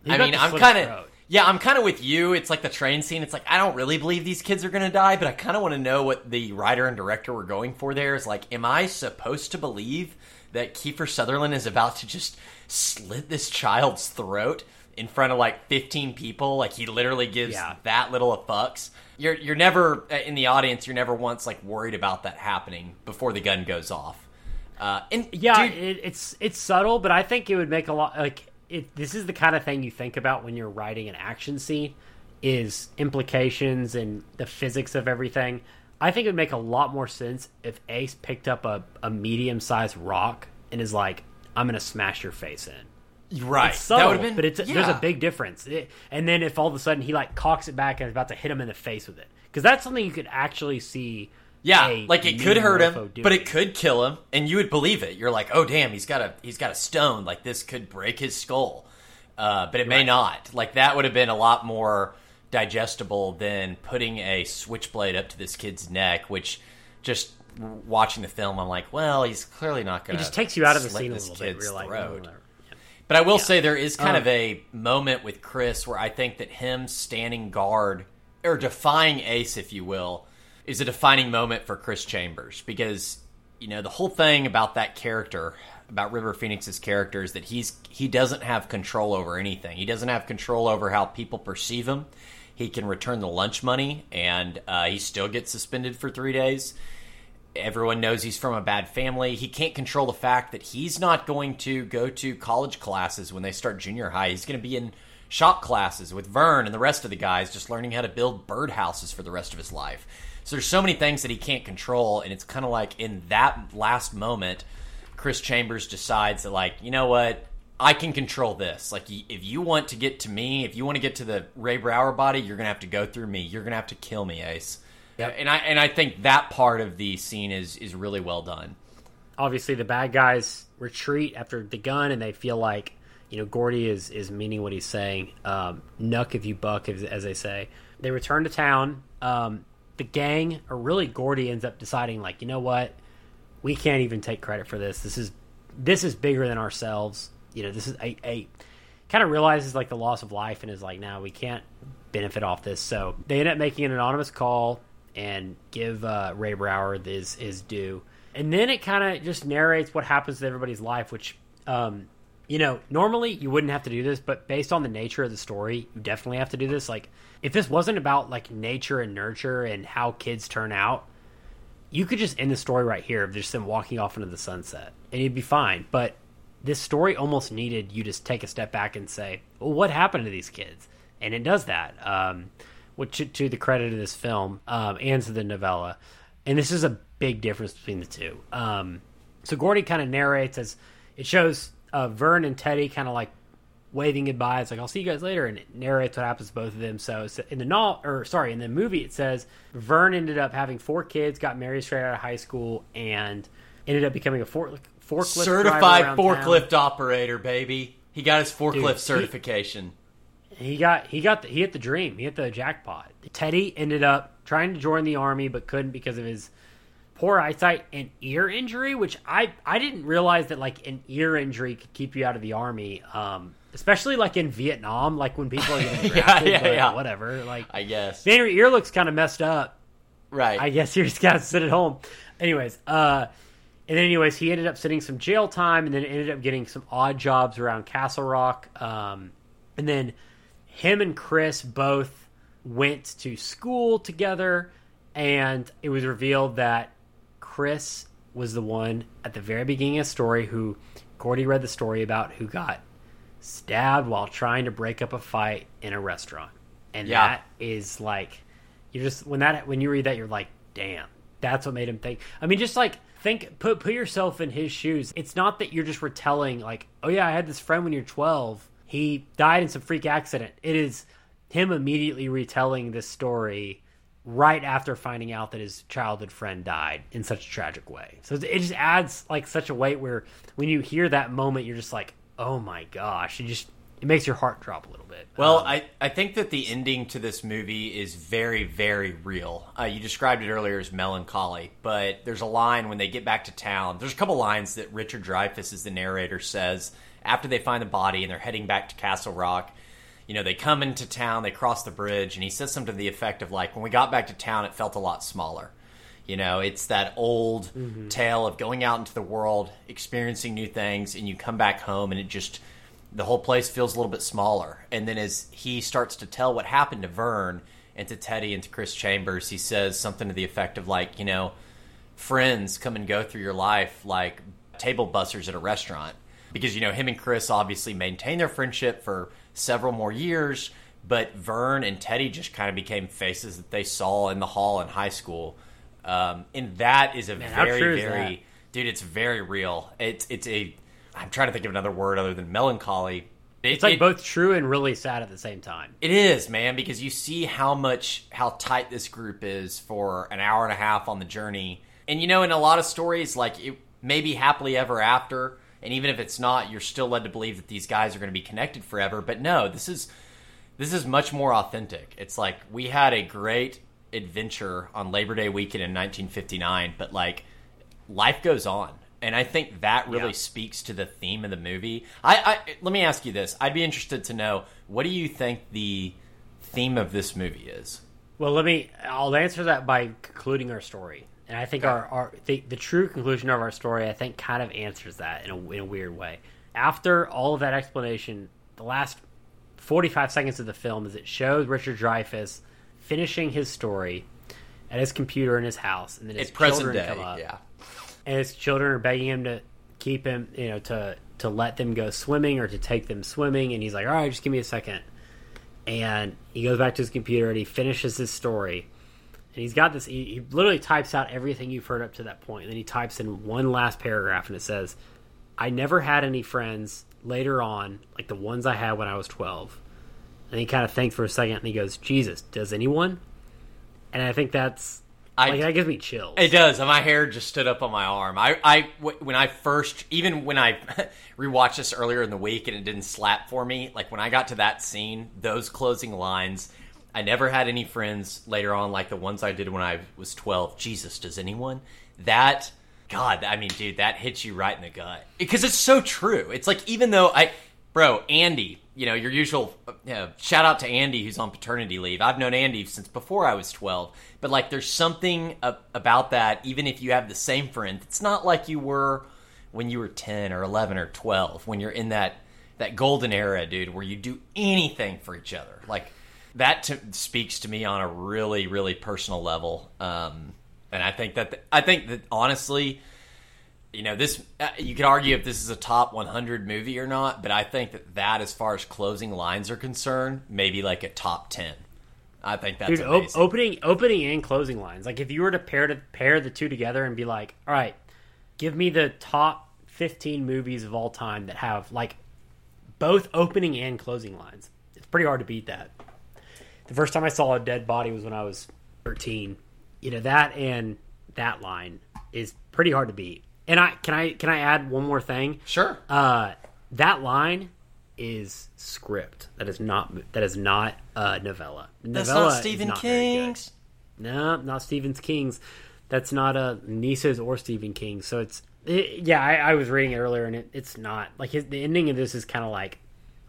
I mean, I'm kind of. Yeah, I'm kind of with you. It's like the train scene. It's like I don't really believe these kids are going to die, but I kind of want to know what the writer and director were going for there. Is like, am I supposed to believe that Kiefer Sutherland is about to just slit this child's throat in front of like 15 people. Like he literally gives Yeah. that little a fucks. You're you're never uh, in the audience. You're never once like worried about that happening before the gun goes off. Uh, and Yeah, dude, it, it's it's subtle, but I think it would make a lot like it. This is the kind of thing you think about when you're writing an action scene, is implications and the physics of everything. I think it would make a lot more sense if Ace picked up a, a medium sized rock and is like, "I'm gonna smash your face in." right. It's subtle, would've been- but it's there's a big difference. It- and then if all of a sudden he like cocks it back and is about to hit him in the face with it, because that's something you could actually see. Yeah, like it could hurt him, but it could kill him, and you would believe it. You're like, oh damn, he's got a he's got a stone. Like this could break his skull, uh, but it may not. Like that would have been a lot more digestible than putting a switchblade up to this kid's neck. Which, just watching the film, I'm like, well, he's clearly not going It to. just takes you out of the scene a little bit. kid's You're like, oh. Yeah. But I will say there is kind Um, of a moment with Chris where I think that him standing guard or defying Ace, if you will, is a defining moment for Chris Chambers because you know the whole thing about that character about River Phoenix's character is that he's he doesn't have control over anything. He doesn't have control over how people perceive him. He can return the lunch money, and uh, he still gets suspended for three days everyone knows he's from a bad family. He can't control the fact that he's not going to go to college classes when they start junior high. He's going to be in shop classes with Vern and the rest of the guys, just learning how to build birdhouses for the rest of his life. So there's so many things that he can't control, and it's kind of like in that last moment, Chris Chambers decides that, like, you know what? I can control this. Like, if you want to get to me, if you want to get to the Ray Brower body, you're gonna have to go through me. You're gonna have to kill me, Ace. Yep. And I and I think that part of the scene is is really well done. obviously the bad guys retreat after the gun and they feel like you know gordie is is meaning what he's saying. Um, nuck if you buck as, as they say. They return to town. Um, the gang or really gordie ends up deciding like you know what? We can't even take credit for this. This is this is bigger than ourselves. You know this is a, a kind of realizes like the loss of life and is like now we can't benefit off this. So they end up making an anonymous call and give uh, ray brower his, his due. And then it kind of just narrates what happens to everybody's life which um, you know normally you wouldn't have to do this but based on the nature of the story you definitely have to do this. Like if this wasn't about like nature and nurture and how kids turn out you could just end the story right here of just them walking off into the sunset and you'd be fine. But this story almost needed you to take a step back and say well what happened to these kids? And it does that. Um, which to, the credit of this film um, and to the novella and this is a big difference between the two um, so gordie kind of narrates as it shows uh, vern and teddy kind of like waving goodbye. It's like I'll see you guys later, and it narrates what happens to both of them. So in the no, or sorry, in the movie it says Vern ended up having four kids, got married straight out of high school, and ended up becoming a fork, forklift Certified forklift town. operator, baby. He got his forklift Dude, certification. He got he got the, he hit the dream. He hit the jackpot. Teddy ended up trying to join the army but couldn't because of his poor eyesight and ear injury, which I I didn't realize that like an ear injury could keep you out of the army. Um, especially like in Vietnam, like when people are getting Yeah, drafted, yeah, but yeah. whatever. Like I guess. Man, your ear looks kind of messed up. Right. I guess you just gotta sit at home. Anyways, uh, and then anyways, he ended up sitting some jail time, and then ended up getting some odd jobs around Castle Rock. Um, and then him and Chris both went to school together, and it was revealed that Chris was the one at the very beginning of the story who Gordie read the story about who got stabbed while trying to break up a fight in a restaurant. And Yeah. that is like you just when that when you read that you're like, damn, that's what made him think. I mean, just like think put put yourself in his shoes. It's not that you're just retelling like, oh yeah, I had this friend when you're 12. He died in some freak accident. It is him immediately retelling this story right after finding out that his childhood friend died in such a tragic way. So it just adds like such a weight where when you hear that moment, you're just like, oh my gosh, it just it makes your heart drop a little bit. Well, Um, I, I think that the ending to this movie is very, very real. Uh, you described it earlier as melancholy, but there's a line when they get back to town. There's a couple lines that Richard Dreyfuss, as the narrator, says after they find the body and they're heading back to Castle Rock. You know, they come into town, they cross the bridge, and he says something to the effect of like, "When we got back to town, it felt a lot smaller." You know, it's that old mm-hmm. tale of going out into the world, experiencing new things, and you come back home and it just the whole place feels a little bit smaller. And then as he starts to tell what happened to Vern and to Teddy and to Chris Chambers, he says something to the effect of like, you know, friends come and go through your life like table busters at a restaurant. Because, you know, him and Chris obviously maintain their friendship for several more years, but Vern and Teddy just kind of became faces that they saw in the hall in high school. Um, and that is a Man, very, very, dude, it's very real. It's, it's a, I'm trying to think of another word other than melancholy. It- It's like it- both true and really sad at the same time. it is, man, because you see how much how tight this group is for an hour and a half on the journey. And you know, in a lot of stories, like it may be happily ever after, and even if it's not, you're still led to believe that these guys are going to be connected forever. But no, this is this is much more authentic. It's like we had a great adventure on Labor Day weekend in 1959, but like life goes on. And I think that really Yeah. speaks to the theme of the movie. I, I let me ask you this. I'd be interested to know what do you think the theme of this movie is? Well, let me. I'll answer that by concluding our story, and I think our, our the, the true conclusion of our story, I think, kind of answers that in a, in a weird way. After all of that explanation, the last forty five seconds of the film is it shows Richard Dreyfuss finishing his story at his computer in his house, and then his children day, come up, yeah. and his children are begging him to keep him, you know, to to let them go swimming or to take them swimming, and he's like, "All right, just give me a second. And he goes back to his computer and he finishes his story. And he's got this. He, he literally types out everything you've heard up to that point, and then he types in one last paragraph, and it says, "I never had any friends later on, like the ones I had when I was 12." And he kind of thinks for a second, and he goes, "Jesus, does anyone?" And I think that's I- like that gives me chills. It does. and My hair just stood up on my arm. I, I, when I first, even when I rewatched this earlier in the week and it didn't slap for me, like when I got to that scene, those closing lines, I never had any friends later on like the ones I did when I was 12. Jesus, does anyone? That, God, I mean, dude, that hits you right in the gut. Because it's so true. It's like, even though I, bro, Andy, you know, your usual uh, know, shout out to Andy who's on paternity leave. I've known Andy since before I was 12. But like there's something about that even if you have the same friend. It's not like you were when you were 10 or 11 or 12 when you're in that that golden era, dude, where you do anything for each other. Like that to, speaks to me on a really really personal level. Um and I think that I think that honestly you know this uh, you could argue if this is a top 100 movie or not but i think that that as far as closing lines are concerned maybe like a top 10 i think that's Dude, op- opening opening and closing lines. Like if you were to pair to pair the two together and be like, all right, give me the top fifteen movies of all time that have like both opening and closing lines. It's pretty hard to beat that. The first time I saw a dead body was when I was thirteen. You know that and that line is pretty hard to beat. And I can I can I add one more thing? sure Uh, that line is script. That is not that is not uh, novella. that's novella not stephen not king's No, not Stephen King's. That's not a Nisa's or Stephen King. So it's it, yeah. I, I was reading it earlier, and it, it's not like his, the ending of this is kind of like,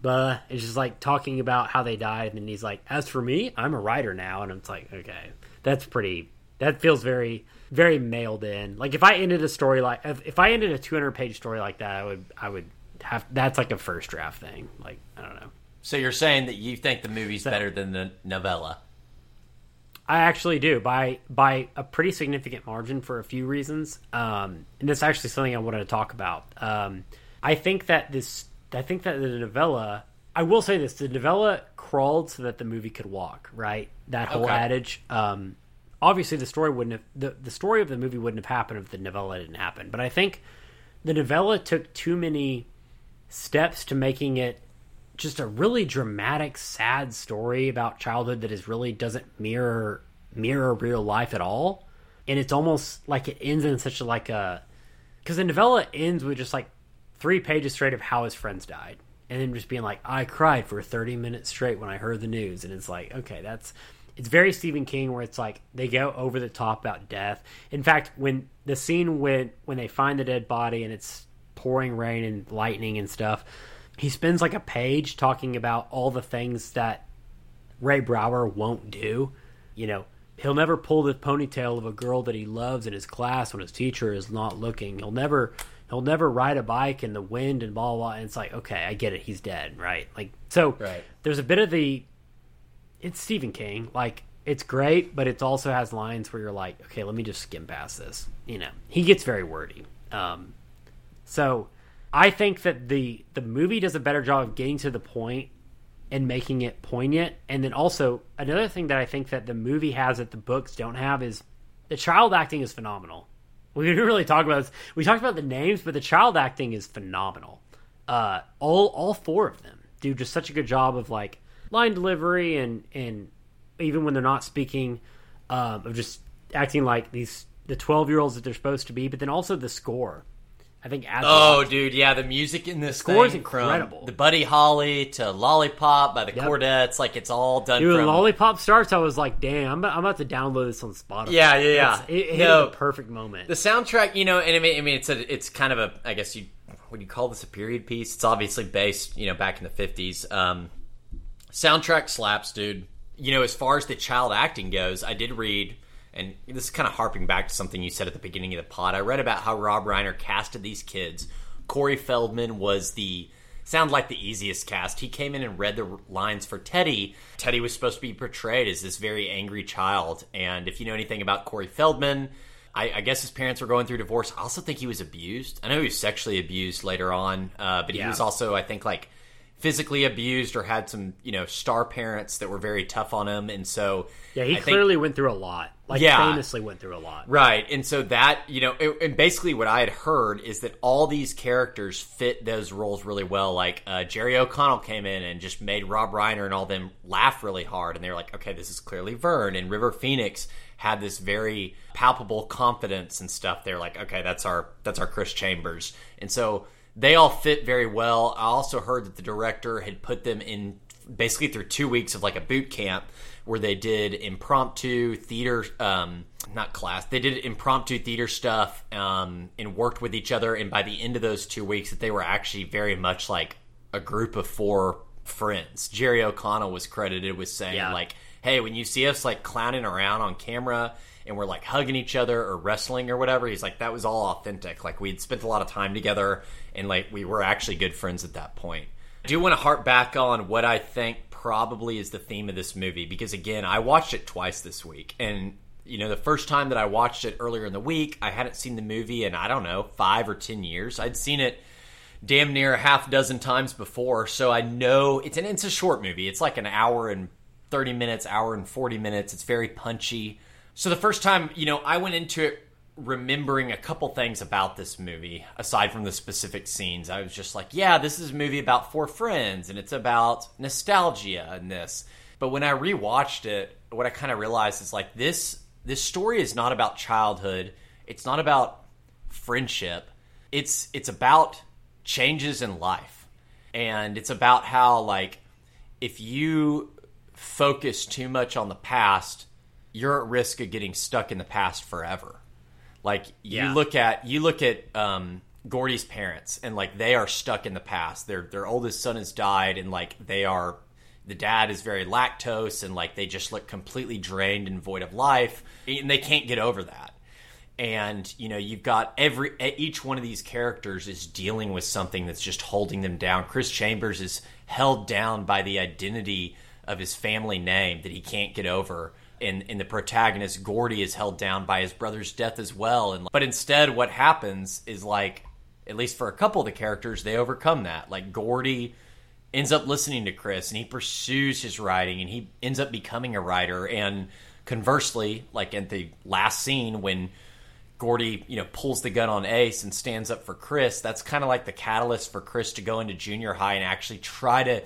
but it's just like talking about how they died, and then he's like, "As for me, I'm a writer now," and it's like, okay, that's pretty. That feels very very mailed in. Like if I ended a story like if, if I ended a 200 page story like that, I would I would have that's like a first draft thing. Like I don't know. so you're saying that you think the movie's better than the novella I actually do by by a pretty significant margin for a few reasons. Um, and that's actually something I wanted to talk about. Um, I think that this, I think that the novella. I will say this: the novella crawled so that the movie could walk. Right, that whole Okay. adage. Um, obviously, the story wouldn't have the the story of the movie wouldn't have happened if the novella didn't happen. But I think the novella took too many steps to making it just a really dramatic, sad story about childhood that is really doesn't mirror mirror real life at all. And it's almost like it ends in such a like a because the novella ends with just like three pages straight of how his friends died, and then just being like, "I cried for thirty minutes straight when I heard the news," and it's like, okay, that's it's very Stephen King where it's like they go over the top about death. In fact, when the scene when when they find the dead body and it's pouring rain and lightning and stuff, he spends like a page talking about all the things that Ray Brower won't do. You know, he'll never pull the ponytail of a girl that he loves in his class when his teacher is not looking. He'll never he'll never ride a bike in the wind and blah blah. blah. And it's like, okay, I get it. He's dead, right? Like, so Right. there's a bit of the. It's Stephen King. Like, it's great, but it also has lines where you're like, okay, let me just skim past this. You know, he gets very wordy. Um, so I think that the the movie does a better job of getting to the point and making it poignant. And then also another thing that I think that the movie has that the books don't have is the child acting is phenomenal. We didn't really talk about this. We talked about the names, but the child acting is phenomenal. Uh, all all four of them do just such a good job of like line delivery and and even when they're not speaking, um, of just acting like these the twelve year olds that they're supposed to be. But then also the score, I think Oh, dude, yeah, the music in this Score's thing, incredible. The Buddy Holly to Lollipop by the Yep. Chordettes, like it's all done Dude, from. Lollipop starts, I was like, "Damn, I'm, I'm about to download this on Spotify." Yeah, yeah, yeah. It's- It, it No. the perfect moment. the soundtrack, you know, and I mean, I mean, it's a, it's kind of a, I guess you, would you call this a period piece? It's obviously based, you know, back in the fifties. Um, soundtrack slaps, dude. You know, as far as the child acting goes, I did read, and this is kind of harping back to something you said at the beginning of the pod. I read about how Rob Reiner casted these kids. Corey Feldman was the sound like the easiest cast. He came in and read the lines for Teddy. Teddy was supposed to be portrayed as this very angry child, and if you know anything about Corey Feldman, I, I guess his parents were going through divorce. I also think he was abused. I know he was sexually abused later on, uh, but he Yeah. was also, I think, like physically abused or had some, you know, star parents that were very tough on him, and so yeah, he I think- clearly went through a lot. Like Yeah. famously went through a lot. Right. And so that, you know, it, and basically what I had heard is that all these characters fit those roles really well. Like uh, Jerry O'Connell came in and just made Rob Reiner and all them laugh really hard. And they were like, okay, this is clearly Vern. And River Phoenix had this very palpable confidence and stuff. They're like, okay, that's our that's our Chris Chambers. And so they all fit very well. I also heard that the director had put them in basically through two weeks of like a boot camp where they did impromptu theater um not class they did impromptu theater stuff um and worked with each other and by the end of those two weeks that they were actually very much like a group of four friends jerry o'connell was credited with saying Yeah. like hey when you see us like clowning around on camera and we're like hugging each other or wrestling or whatever he's like that was all authentic like we'd spent a lot of time together and like we were actually good friends at that point I do want to harp back on what I think probably is the theme of this movie because again, I watched it twice this week and you know, the first time that I watched it earlier in the week, I hadn't seen the movie in I don't know, 5 or 10 years. I'd seen it damn near a half dozen times before, so I know it's an it's a short movie. It's like an hour and 30 minutes, hour and 40 minutes. It's very punchy. So the first time, you know, I went into it remembering a couple things about this movie aside from the specific scenes. I was just like, yeah, this is a movie about four friends and it's about nostalgia and this. But when I rewatched it, what I kind of realized is like this this story is not about childhood. It's not about friendship. It's it's about changes in life. And it's about how like if you focus too much on the past, you're at risk of getting stuck in the past forever. Like Yeah. you look at you look at um, Gordie's parents, and like they are stuck in the past. Their their oldest son has died, and like they are the dad is very lactose, and like they just look completely drained and void of life, and they can't get over that. And you know you've got every each one of these characters is dealing with something that's just holding them down. Chris Chambers is held down by the identity of his family name that he can't get over and, and the protagonist Gordie is held down by his brother's death as well. And but instead, what happens is like, at least for a couple of the characters, they overcome that. Like Gordie ends up listening to Chris and he pursues his writing and he ends up becoming a writer. And conversely, like at the last scene when Gordie, you know, pulls the gun on Ace and stands up for Chris, that's kind of like the catalyst for Chris to go into junior high and actually try to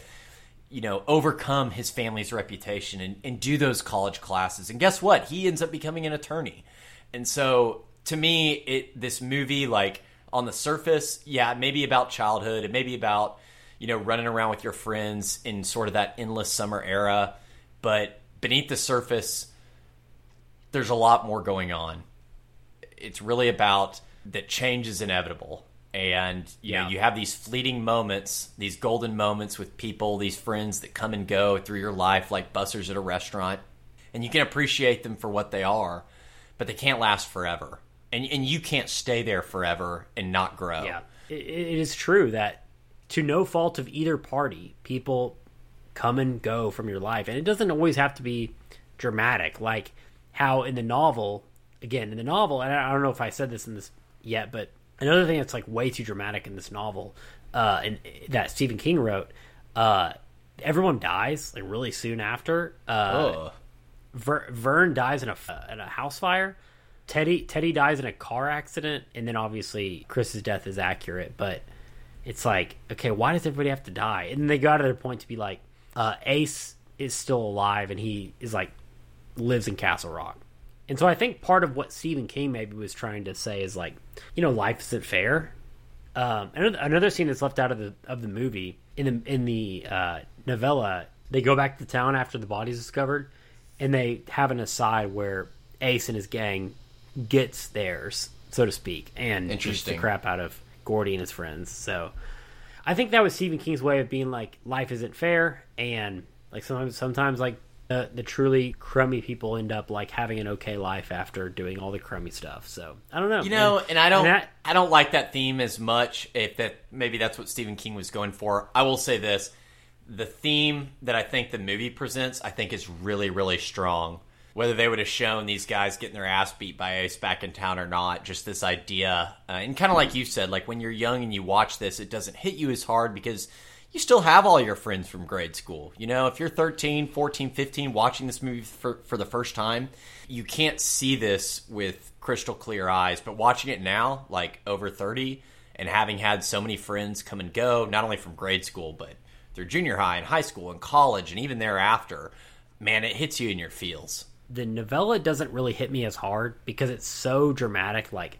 you know, overcome his family's reputation and, and do those college classes. And guess what? He ends up becoming an attorney. And so to me, it this movie, like on the surface, yeah, maybe about childhood, it may be about, you know, running around with your friends in sort of that endless summer era. But beneath the surface, there's a lot more going on. It's really about that change is inevitable and you know Yeah. you have these fleeting moments these golden moments with people these friends that come and go through your life like bussers at a restaurant and you can appreciate them for what they are but they can't last forever and and you can't stay there forever and not grow. Yeah, it, it is true that to no fault of either party, people come and go from your life, and it doesn't always have to be dramatic. Like how in the novel, again in the novel, and I don't know if I said this in this yet, but another thing that's like way too dramatic in this novel, uh, and that Stephen King wrote, uh, everyone dies like really soon after. Uh. Ver- Vern dies in a in a house fire. Teddy Teddy dies in a car accident, and then obviously Chris's death is accurate. But it's like, okay, why does everybody have to die? And they got to the point to be like, uh, Ace is still alive, and he is like lives in Castle Rock. And so I think part of what Stephen King maybe was trying to say is like, you know, life isn't fair. Um, another, another scene that's left out of the of the movie in the in the uh, novella, they go back to town after the body's discovered, and they have an aside where Ace and his gang gets theirs, so to speak, and beats the crap out of Gordie and his friends. So I think that was Stephen King's way of being like, life isn't fair, and like sometimes sometimes like the, the truly crummy people end up like having an okay life after doing all the crummy stuff. So I don't know. You know, and I don't, that- I don't like that theme as much. If that maybe that's what Stephen King was going for. I will say this: the theme that I think the movie presents, I think, is really, really strong. Whether they would have shown these guys getting their ass beat by Ace back in town or not, just this idea, uh, and kind of like you said, like when you're young and you watch this, it doesn't hit you as hard because you still have all your friends from grade school. You know, if you're 13, 14, 15 watching this movie for, for the first time, you can't see this with crystal clear eyes. But watching it now, like over 30, and having had so many friends come and go, not only from grade school, but through junior high and high school and college and even thereafter, man, it hits you in your feels. the novella doesn't really hit me as hard because it's so dramatic like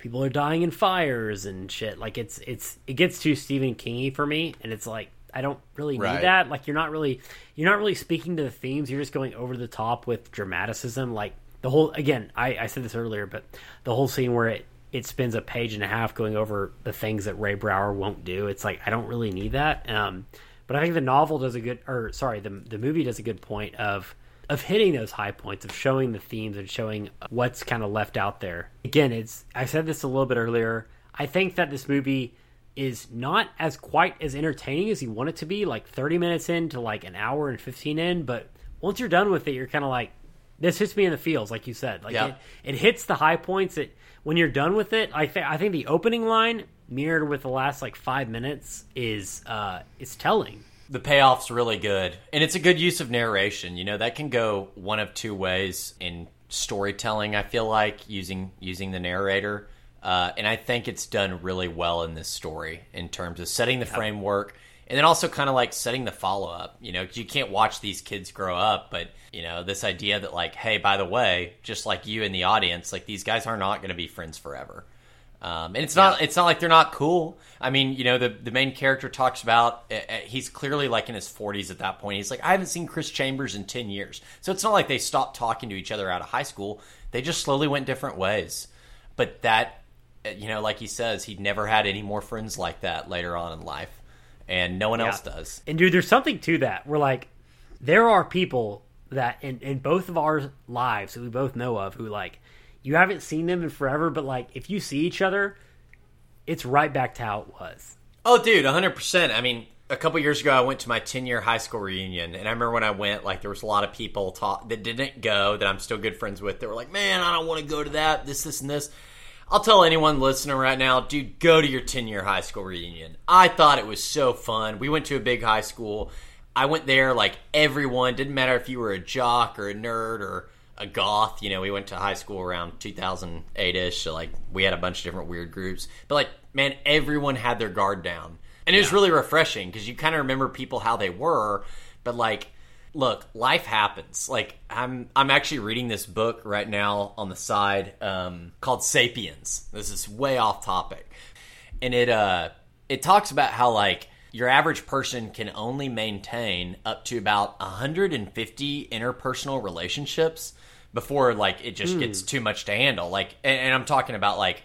people are dying in fires and shit. Like it's it's it gets too stephen kingy for me and it's like i don't really need Right. that. Like you're not really you're not really speaking to the themes. You're just going over the top with dramaticism. Like the whole again i i said this earlier but the whole scene where it it spends a page and a half going over the things that ray brower won't do it's like i don't really need that. Um but i think the novel does a good or sorry the the movie does a good point of of hitting those high points of showing the themes and showing what's kind of left out there. Again it's i said this a little bit earlier i think that this movie is not as quite as entertaining as you want it to be like 30 minutes into like an hour and 15 in but once you're done with it you're kind of like this hits me in the feels like you said. Like Yeah. it, it hits the high points it when you're done with it i think i think the opening line mirrored with the last like five minutes is uh is telling the payoff's really good. And it's a good use of narration. You know that can go one of two ways in storytelling i feel like using using the narrator. Uh, and i think it's done really well in this story in terms of setting the framework and then also kind of like setting the follow-up. You know 'cause you can't watch these kids grow up but you know this idea that like hey by the way just like you in the audience like these guys are not going to be friends forever um, and it's not it's not like they're not cool. I mean, you know, the the main character talks about uh, uh, he's clearly like in his 40s at that point. He's like, I haven't seen Chris Chambers in 10 years. So it's not like they stopped talking to each other out of high school. They just slowly went different ways. But that, uh, you know, like he says, he never had any more friends like that later on in life, and no one else does. And dude, there's something to that. We're like, there are people that in, in both of our lives that we both know of who like you haven't seen them in forever, but like if you see each other, it's right back to how it was. Oh, dude, 100%. I mean, a couple years ago, I went to my 10 year high school reunion. And I remember when I went, like, there was a lot of people talk, that didn't go that I'm still good friends with. They were like, man, I don't want to go to that, this, this, and this. I'll tell anyone listening right now, dude, go to your 10 year high school reunion. I thought it was so fun. We went to a big high school. I went there, like, everyone, didn't matter if you were a jock or a nerd or a goth. You know, we went to high school around 2008 ish. So, like, we had a bunch of different weird groups. But, like, man, everyone had their guard down. And it was really refreshing because you kind of remember people how they were. But, like, look, life happens. Like, I'm I'm actually reading this book right now on the side um, called Sapiens. This is way off topic. And it, uh, it talks about how, like, your average person can only maintain up to about 150 interpersonal relationships before like it just gets too much to handle like and, and i'm talking about like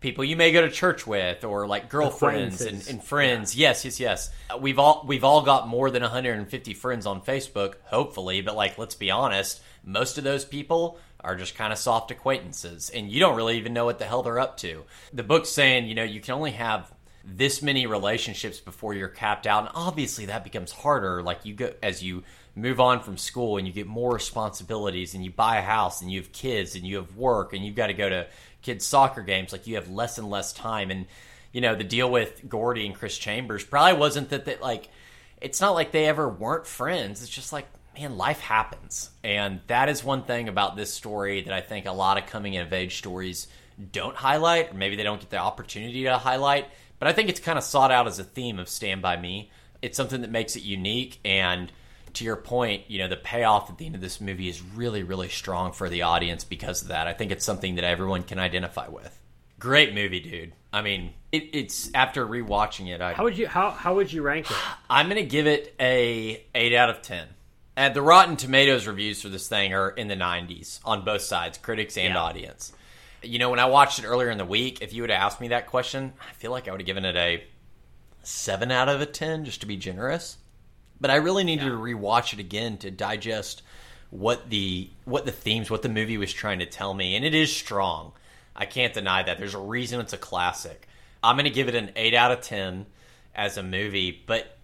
people you may go to church with or like girlfriends and, and friends. Yes, yes, yes. Uh, We've all we've all got more than 150 friends on Facebook, hopefully, but like let's be honest, most of those people are just kind of soft acquaintances and you don't really even know what the hell they're up to. The book's saying, you know, you can only have this many relationships before you're capped out and obviously that becomes harder like you go as you move on from school and you get more responsibilities and you buy a house and you have kids and you have work and you've got to go to kids soccer games like you have less and less time. And you know the deal with Gordie and Chris Chambers probably wasn't that that like it's not like they ever weren't friends. It's just like man life happens. And that is one thing about this story that I think a lot of coming of age stories don't highlight or maybe they don't get the opportunity to highlight but I think it's kind of sought out as a theme of Stand By Me. It's something that makes it unique and to your point, you know, the payoff at the end of this movie is really, really strong for the audience because of that. I think it's something that everyone can identify with. Great movie, dude. I mean, it, it's after rewatching it, I, How would you how how would you rank it? I'm going to give it a eight out of ten. And the Rotten Tomatoes reviews for this thing are in the 90s on both sides, critics and Yeah. audience. You know, when I watched it earlier in the week, if you would have asked me that question, I feel like I would have given it a seven out of a ten, just to be generous. But I really needed to rewatch it again to digest what the what the themes, what the movie was trying to tell me, and it is strong. I can't deny that. There's a reason it's a classic. I'm going to give it an eight out of ten as a movie, but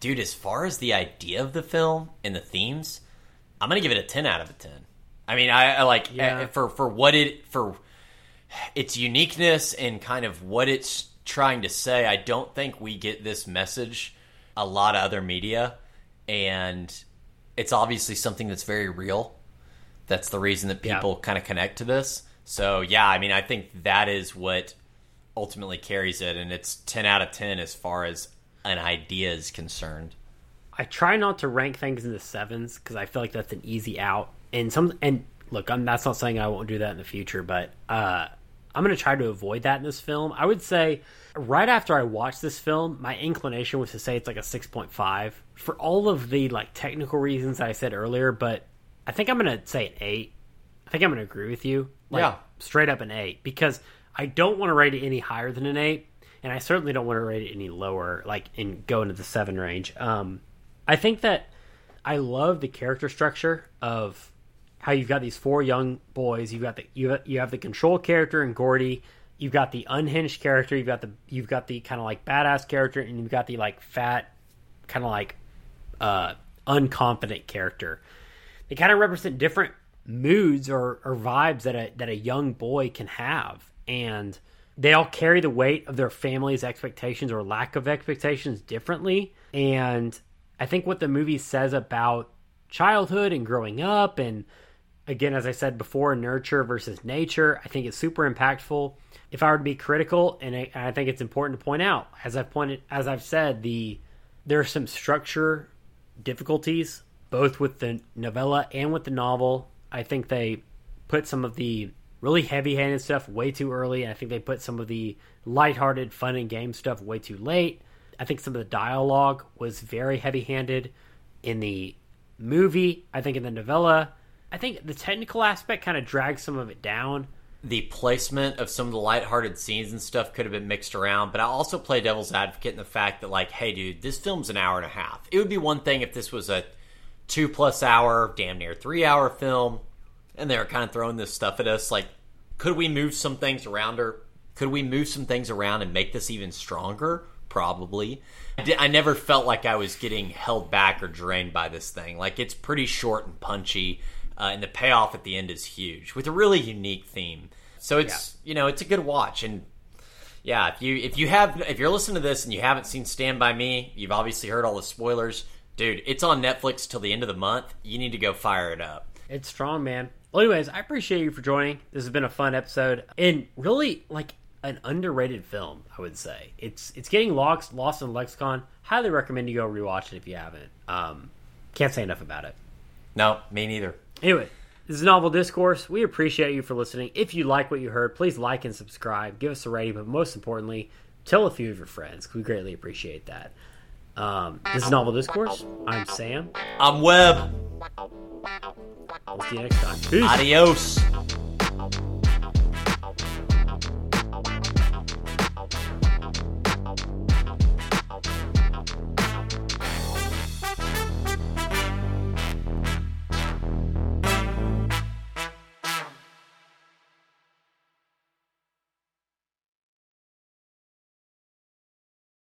dude, as far as the idea of the film and the themes, I'm gonna give it a ten out of a ten. I mean, I, I like Yeah. uh, for for what it for its uniqueness and kind of what it's trying to say. I don't think we get this message a lot of other media, and it's obviously something that's very real. That's the reason that Yeah. people kind of connect to this. So yeah, I mean, I think that is what ultimately carries it, and it's ten out of ten as far as an idea is concerned. I try not to rank things in the sevens because I feel like that's an easy out. And some and look, I'm that's not saying I won't do that in the future, but uh, I'm going to try to avoid that in this film. I would say right after I watched this film, my inclination was to say it's like a 6.5 for all of the like technical reasons I said earlier, but I think I'm going to say an 8. I think I'm going to agree with you. Like, Yeah. straight up an 8 because I don't want to rate it any higher than an 8 and I certainly don't want to rate it any lower like and go into the 7 range. Um I think that I love the character structure of how you've got these four young boys. You've got the you you have the control character and Gordie. You've got the unhinged character. You've got the you've got the kind of like badass character, and you've got the like fat, kind of like uh, unconfident character. They kind of represent different moods or, or vibes that a that a young boy can have, and they all carry the weight of their family's expectations or lack of expectations differently. And I think what the movie says about childhood and growing up, and again, as I said before, nurture versus nature, I think it's super impactful. If I were to be critical, and I, and I think it's important to point out, as I've pointed, as I've said, the there are some structure difficulties both with the novella and with the novel. I think they put some of the really heavy-handed stuff way too early, I think they put some of the lighthearted, fun and game stuff way too late. I think some of the dialogue was very heavy-handed in the movie. I think in the novella, I think the technical aspect kind of drags some of it down. the placement of some of the lighthearted scenes and stuff could have been mixed around, but I also play devil's advocate in the fact that, like, hey, dude, this film's an hour and a half. It would be one thing if this was a two plus hour, damn near three hour film, and they were kind of throwing this stuff at us. Like, could we move some things around, or could we move some things around and make this even stronger? Probably. I never felt like I was getting held back or drained by this thing. Like, it's pretty short and punchy uh, and the payoff at the end is huge with a really unique theme. So it's you know it's a good watch, and yeah, if you if you have if you're listening to this and you haven't seen Stand by Me, you've obviously heard all the spoilers, dude. It's on Netflix till the end of the month. You need to go fire it up. It's strong, man. Well, anyways, I appreciate you for joining. This has been a fun episode and really like an underrated film. I would say it's it's getting lost lost in lexicon. Highly recommend you go rewatch it if you haven't. Um, can't say enough about it. No, me neither. Anyway, this is Novel Discourse. We appreciate you for listening. If you like what you heard, please like and subscribe. Give us a rating, but most importantly, tell a few of your friends. We greatly appreciate that. Um, this is Novel Discourse. I'm Sam. I'm Webb. We'll see you next time. Peace. Adios.